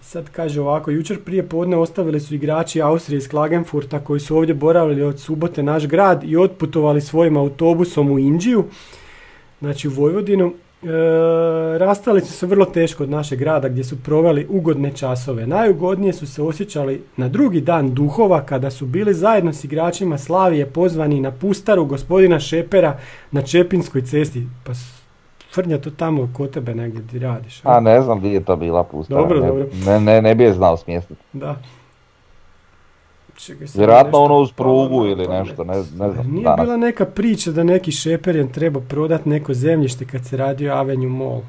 Sad kaže ovako, jučer prije podne ostavili su igrači Austrije iz Klagenfurta koji su ovdje boravili od subote naš grad i otputovali svojim autobusom u Indiju, znači u Vojvodinu. E, rastali su se vrlo teško od našeg grada gdje su proveli ugodne časove. Najugodnije su se osjećali na drugi dan duhova kada su bili zajedno s igračima Slavije pozvani na pustaru gospodina Šepera na Čepinskoj cesti. Pa Frnja to tamo kod tebe negdje radiš. a? A ne znam gdje je to bila pusta. Dobro, ne, dobro. Ne, ne, ne bi je znao smjestiti. Da. Čekaj, Vjerojatno ono uz prugu na ili nešto, ne, ne znam. Nije danas. bila neka priča da neki šeper treba prodat neko zemljište kad se radio Avenue Mall.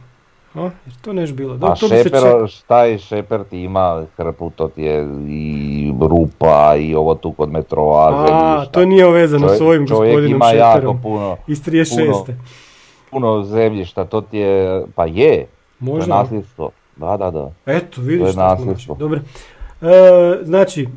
A? Jer to neš bilo. A Da, to bi se Šeper, ček- šta je Šeper ti ima hrpu, to ti je i rupa i ovo tu kod metroa, A, zemljišta. to nije vezano Čovjek- s ovim gospodinom ima jako Šeperom. puno, Iz 36. puno zemljišta, to ti je, pa je, to je Možda. nasljedstvo. Da, da, da. Eto, To vidiš je što nasljedstvo. našli. Dobro. E, znači,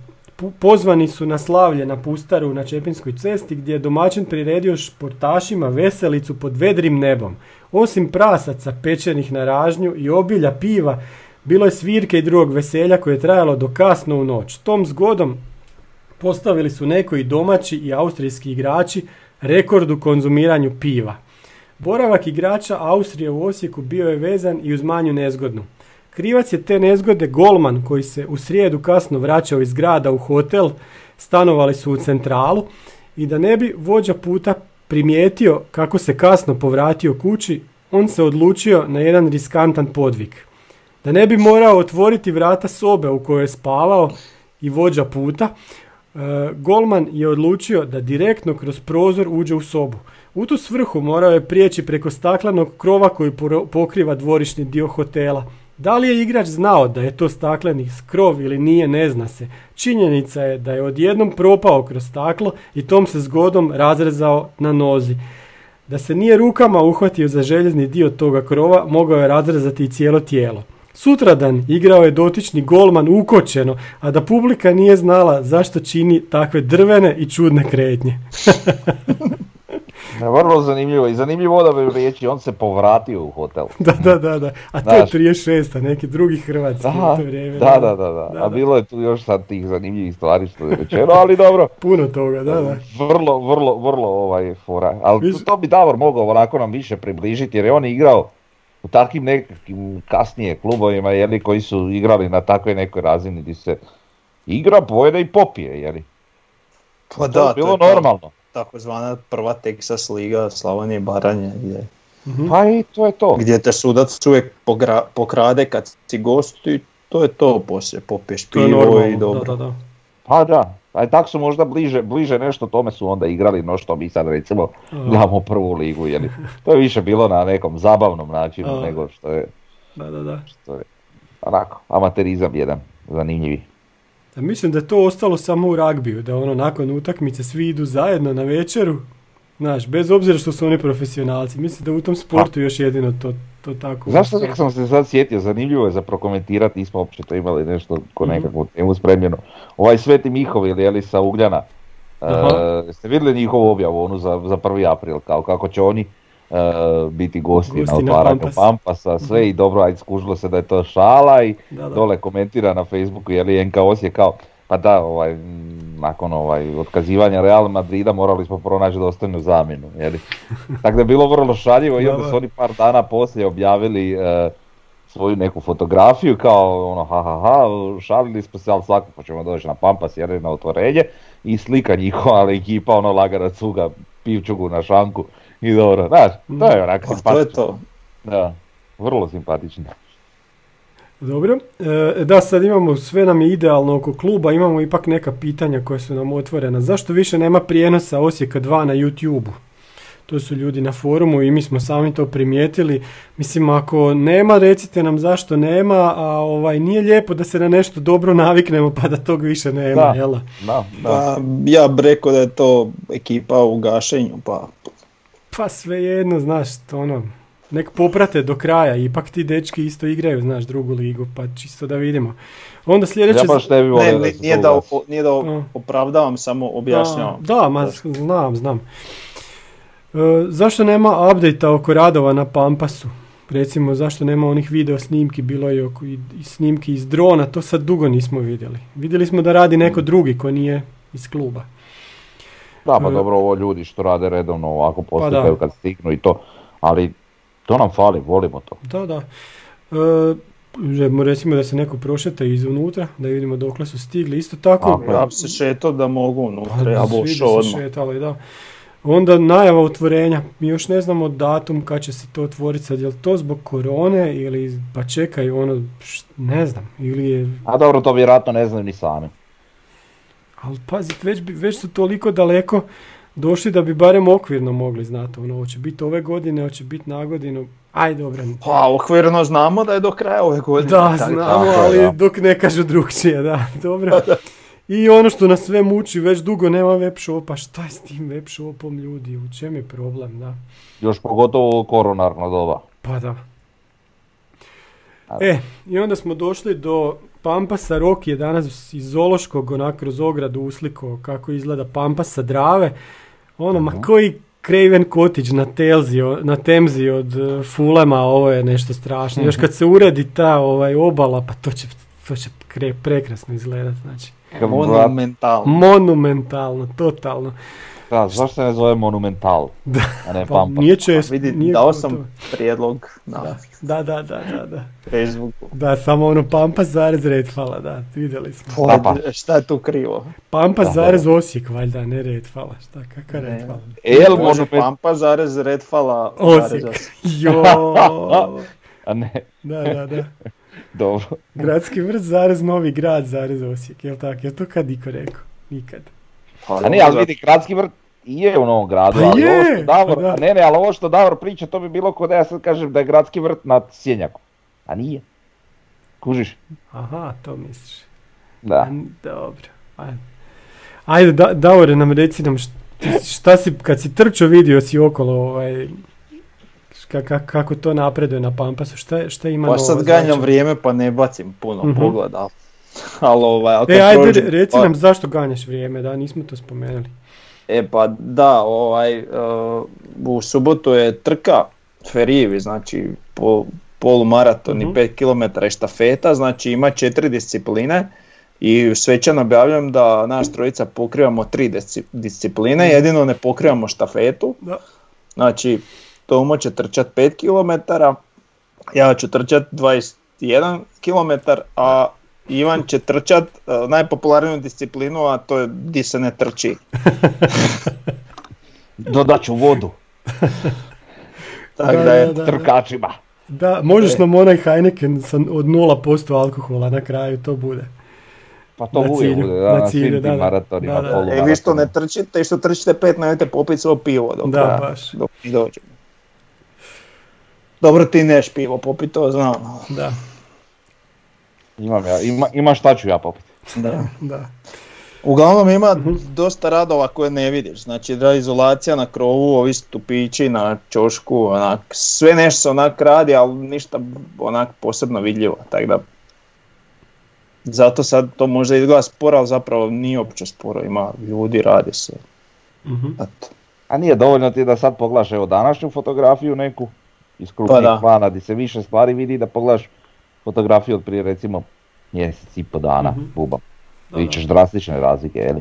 pozvani su na slavlje na Pustaru na Čepinskoj cesti gdje je domaćin priredio športašima veselicu pod vedrim nebom. Osim prasaca pečenih na ražnju i obilja piva, bilo je svirke i drugog veselja koje je trajalo do kasno u noć. Tom zgodom postavili su neko i domaći i austrijski igrači rekord u konzumiranju piva. Boravak igrača Austrije u Osijeku bio je vezan i uz manju nezgodnu. Krivac je te nezgode golman koji se u srijedu kasno vraćao iz grada u hotel, stanovali su u centralu i da ne bi vođa puta primijetio kako se kasno povratio kući, on se odlučio na jedan riskantan podvig. Da ne bi morao otvoriti vrata sobe u kojoj je spavao i vođa puta, e, golman je odlučio da direktno kroz prozor uđe u sobu. U tu svrhu morao je prijeći preko staklenog krova koji pokriva dvorišni dio hotela. Da li je igrač znao da je to stakleni krov ili nije, ne zna se. Činjenica je da je odjednom propao kroz staklo i tom se zgodom razrezao na nozi. Da se nije rukama uhvatio za željezni dio toga krova, mogao je razrezati i cijelo tijelo. Sutradan igrao je dotični golman ukočeno, a da publika nije znala zašto čini takve drvene i čudne kretnje. Vrlo zanimljivo i zanimljivo odabir riječi, on se povratio u hotel. Da, da, da, da. A to je Znaš. 36, a neki drugi hrvatski Da, u to vrijeme. da, da, da, da. Da, A da. bilo je tu još sad tih zanimljivih stvari što je rečeno, ali dobro. Puno toga, da, da. Vrlo, vrlo, vrlo ovaj fora. Ali Mislim- to bi Davor mogao onako nam više približiti jer je on igrao u takvim nekakvim kasnije klubovima jeli, koji su igrali na takvoj nekoj razini gdje se igra, pojede i popije, jeli. Pa To je da, bilo to je normalno. Takozvana prva Texas liga Slavonije i Baranje gdje, Mhm. Pa i to je to. gdje te sudac uvijek pogra- pokrade kad si gost i to je to poslije, popiješ To je pivo normalno, i dobro. da, da, da. Pa da, a tak su možda bliže, bliže nešto tome su onda igrali no što mi sad recimo gledamo prvu ligu, jeli. To je više bilo na nekom zabavnom načinu A. nego što je, Da, da, da. što je onako, amaterizam jedan, zanimljivi. Mislim da je to ostalo samo u ragbiju, da ono nakon utakmice svi idu zajedno na večeru, znaš, bez obzira što su oni profesionalci. Mislim da u tom sportu još jedino to, to tako. Zašto ostalo. nek sam se sad sjetio, zanimljivo je za prokomentirati, nismo uopće to imali nešto ko Mhm. nekakvu temu spremljeno. Ovaj Sveti Mihovil, jeli sa Ugljana, e, ste vidjeli njihovu objavu onu za, za 1. april, kao kako će oni e, biti gosti, Gosti na otvaranju Pampas. Pampasa, sve i dobro, ajde skužilo se da je to šala i Da, da. dole komentira na Facebooku, je li NK Osijek kao, pa da, ovaj, nakon ovaj, otkazivanja Real Madrida morali smo pronaći dostojnu zamjenu, je li? Tako da je bilo vrlo šaljivo i Da, onda da. su oni par dana poslije objavili e, svoju neku fotografiju kao ono ha ha ha, šalili smo se, ali svakako ćemo doći na Pampas jer na otvorenje i slika njihova, ali ekipa ono lagana cuga, pivčugu na šanku i dobro, znaš, to je onak Pa to je simpatično. to. Da, vrlo simpatično. Dobro. E, da, sad imamo, sve nam je idealno oko kluba, imamo ipak neka pitanja koja su nam otvorena. Zašto više nema prijenosa Osijeka 2 na YouTube-u? To su ljudi na forumu i mi smo sami to primijetili. Mislim, ako nema, recite nam zašto nema, a ovaj, nije lijepo da se na nešto dobro naviknemo pa da tog više nema, Da. jel? Da, da. Pa ja bi rekao da je to ekipa u gašenju, pa Pa svejedno, znaš, to ono, nek poprate do kraja, ipak ti dečki isto igraju, znaš, drugu ligu, pa čisto da vidimo. Onda sljedeće... Ja baš ne bi volio ne, da nije, da, ugasi. o- nije da opravdavam, samo objašnjavam. A, Da, ma znam, znam. E, zašto nema update oko radova na Pampasu? Recimo, zašto nema onih video snimki, bilo je oko i, i snimki iz drona, to sad dugo nismo vidjeli. Vidjeli smo da radi neko drugi ko nije iz kluba. Da, pa E, dobro, ovo ljudi što rade redovno ovako postupaju Pa da. kad stignu i to, ali to nam fali, volimo to. Da, da. E, recimo da se neko prošeta iznutra, da vidimo dokle su stigli. Isto tako, je. Ja bi se šetao da mogu unutra, ja bi svi bi ušao šetali, da. Onda najava otvorenja, mi još ne znamo datum kad će se to otvoriti sad, je li to zbog korone ili pa čekaj ono, ne znam, ili je, A dobro, to vjerojatno ne znaju ni sami. Ali pazit, već, već su toliko daleko došli da bi barem okvirno mogli znati, ono, hoće biti ove godine, hoće biti na godinu, aj dobro. Pa okvirno znamo da je do kraja ove godine. Da, tako znamo, tako ali da. dok ne kažu drugčije, da, dobro. I ono što nas sve muči, već dugo nema web shopa, šta je s tim web shopom ljudi, u čem je problem, da? Još pogotovo koronarno doba. Pa da. A- E, i onda smo došli do Pampasa, Roki je danas iz Zološkog onak kroz ogradu usliko kako izgleda Pampas sa Drave. Ono, ma koji Craven Cottage na, telzi, na Temzi od uh, Fulema, ovo je nešto strašno. Još kad se uredi ta ovaj, obala, pa to će, to će kre- prekrasno izgledat, znači. Monumentalno. Monumentalno, totalno. Da, zašto se ne zove Monumental, Da. a ne Pa Pampa? nije često. Vidi, nije dao sam prijedlog na Da, da, da, da, da. Facebooku. Da, samo ono Pampas zarez Redfala, da, vidjeli smo. Papa. Šta je tu krivo? Pampas Da, zarez Osijek, valjda, ne Redfala, šta, kakav Ne. Redfala? El Može Monument... Pampa zarez Redfala Osijek. Jo, A ne, da, da, da. dobro. Gradski vrt zarez Novi grad zarez Osijek, jel tako? Jel to kad niko rekao? Nikad. Pa A ne, ali vidi, gradski vrt i je u Novom gradu, Pa ali ovo što Davor, pa da. ne, ne, ali ovo što Davor priča, to bi bilo kod da ja sad kažem da je gradski vrt nad Sjenjakom. A nije. Kužiš? Aha, to misliš. Da. A, dobro. Ajde, Ajde da, Davore nam reci nam šta si, kad si trčao vidio si okolo, ovaj, ka- ka- kako to napreduje na Pampasu, šta, šta ima Pa novo sad značajno? ganjam vrijeme pa ne bacim puno Mhm. pogleda. Ali ovaj, E, ajde, prođem- reci pa- nam zašto ganjaš vrijeme, da, nismo to spomenuli. E pa da, ovaj, e, u subotu je trka Ferijevi, znači po, polumaraton i Mhm. 5 km i štafeta, znači ima četiri discipline i svećano objavljam da naš trojica pokrivamo tri disci- discipline, jedino ne pokrivamo štafetu, Da. znači Tomo će trčat 5 km, ja ću trčat 21 km, a Ivan će trčat e, najpopularniju disciplinu, a to je di se ne trči. Dodat ću vodu Tako Da, da, je da, trkačima. Da, možeš E. nam onaj Heineken sa, od 0% alkohola na kraju, to bude. Pa to Na cilju, bude, na da, na cilju, svim da, maratonima, Da, da. E vi što ne trčite i što trčite pet, nemojte popiti svo pivo dok, Da, baš. dok mi dođemo. Dobro ti neš pivo popiti, to znam. Da, Imam ja, ima, ima šta ću ja popiti. Da. da. Uglavnom ima Mhm. dosta radova koje ne vidiš, znači da izolacija na krovu, ovi stupići na čošku, onak, sve nešto se onak radi, ali ništa onak posebno vidljivo, tako da zato sad to možda izgleda sporo, ali zapravo nije uopće sporo, ima ljudi, radi se. Mhm. Eto. A nije dovoljno ti da sad pogledaš evo današnju fotografiju neku iz krupnijeg da. plana gdje se više stvari vidi da pogledaš fotografiju od prije recimo mjesec i po dana Mhm. bubam. Da, Vidit ćeš da. drastične razlike, jeli?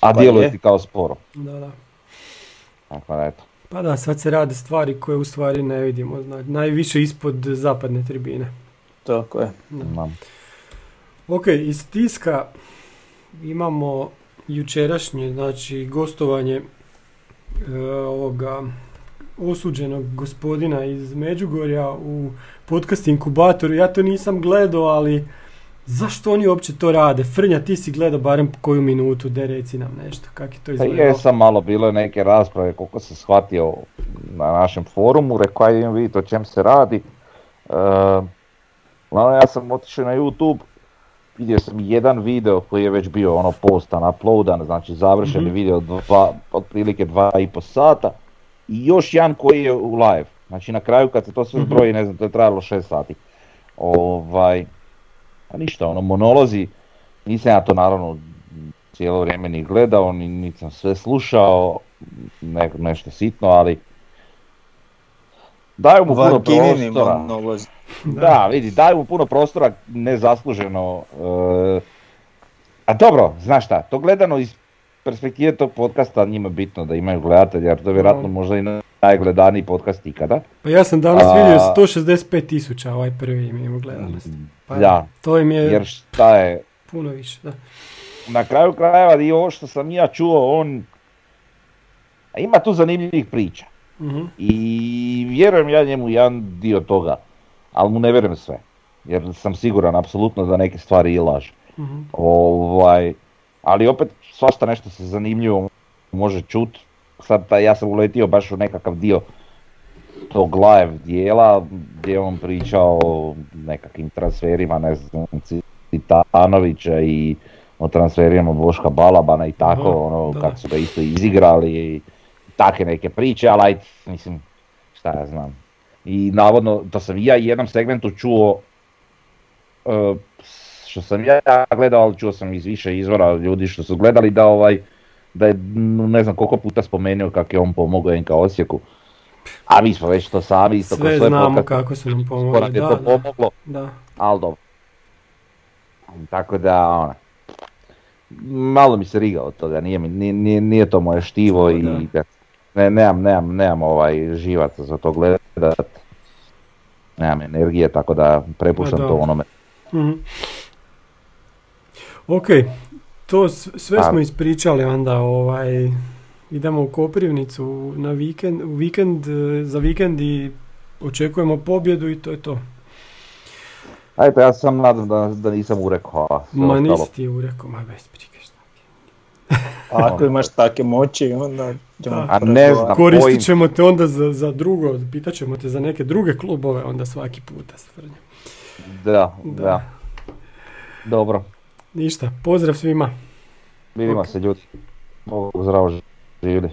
A Pa djeluje je. ti kao sporo. Da, da. Tako da eto. Pa da, sad se rade stvari koje u stvari ne vidimo, znači, najviše ispod zapadne tribine. Tako je. Imam. Ok, iz tiska imamo jučerašnje, znači gostovanje e, ovoga osuđenog gospodina iz Međugorja u podcast inkubatoru. Ja to nisam gledao, ali zašto oni uopće to rade? Frnja, ti si gledao barem koju minutu, de reci nam nešto, kako je to Pa izgledalo? jesam malo, bilo je neke rasprave koliko sam shvatio na našem forumu, rekao ajde idem vidjeti o čem se radi. E, uglavnom, ja sam otišao na YouTube, vidio sam jedan video koji je već bio ono postan, uploadan, znači završeni Mhm. video dva, otprilike dva i po sata i još jedan koji je u live. Znači na kraju kad se to sve Mhm. zbroji, ne znam, to je trajalo 6 sati. Ovaj, a ništa, ono, monolozi, nisam ja to naravno cijelo vrijeme ni gledao, ni, niti sam sve slušao, ne, nešto sitno, ali daju mu puno prostora. monolozi. Da, vidi, daju mu puno prostora nezasluženo. e, a dobro, znaš šta, to gledano iz perspektive tog podcasta njima bitno da imaju gledatelja, jer to je vjerojatno No. možda i najgledaniji podcast ikada. Pa ja sam danas A- vidio 165 tisuća ovaj prvi im ima gledanost. Pa Da, To im je jer šta je, puno više, da. na kraju krajeva i ovo što sam ja čuo, on ima tu zanimljivih priča. Mhm. I vjerujem ja njemu jedan dio toga, ali mu ne vjerujem sve. Jer sam siguran apsolutno da neke stvari i laže. Mhm. Ovaj, ali opet svašta nešto se zanimljivo može čut. Sad taj, ja sam uletio baš u nekakav dio tog live dijela gdje je on pričao o nekakvim transferima, ne znam, Citanovića i o transferima Boška Balabana i tako, Aha, ono, da. kako su ga isto izigrali i take neke priče, ali ajde, mislim, šta ja znam. I navodno, to sam i ja u jednom segmentu čuo, e, što sam ja gledao, ali čuo sam iz više izvora ljudi što su gledali da ovaj, da je ne znam koliko puta spomenuo kako je on pomogao NK Osijeku. A mi smo već to sami isto Sve svoje znamo podcaste, kako su nam pomogli. nam je Da, to da, pomoglo, da. ali dobro. Tako da, ona, malo mi se riga od toga, nije, mi, nije, nije, to moje štivo i Da. ne, nemam, nemam, nemam ovaj živaca za to gledat, nemam energije, tako da prepuštam Ma to da. onome. Mhm. Ok, to sve A- smo ispričali onda, ovaj, idemo u Koprivnicu na vikend, u vikend, e, za vikend i očekujemo pobjedu i to je to. Ajde, ja sam nadam da, da nisam urekao, Ma ostalo. nisi ti urekao, ma bez brige, šta. Ako imaš takve moći, onda ćemo Da. A ne znam. Koristit ćemo te onda za, za drugo, pitat ćemo te za neke druge klubove onda svaki puta. Svrnja. Da, Da. da. Dobro, Ništa, pozdrav svima. vidimo se ljudi. Bog zdravo živjeli.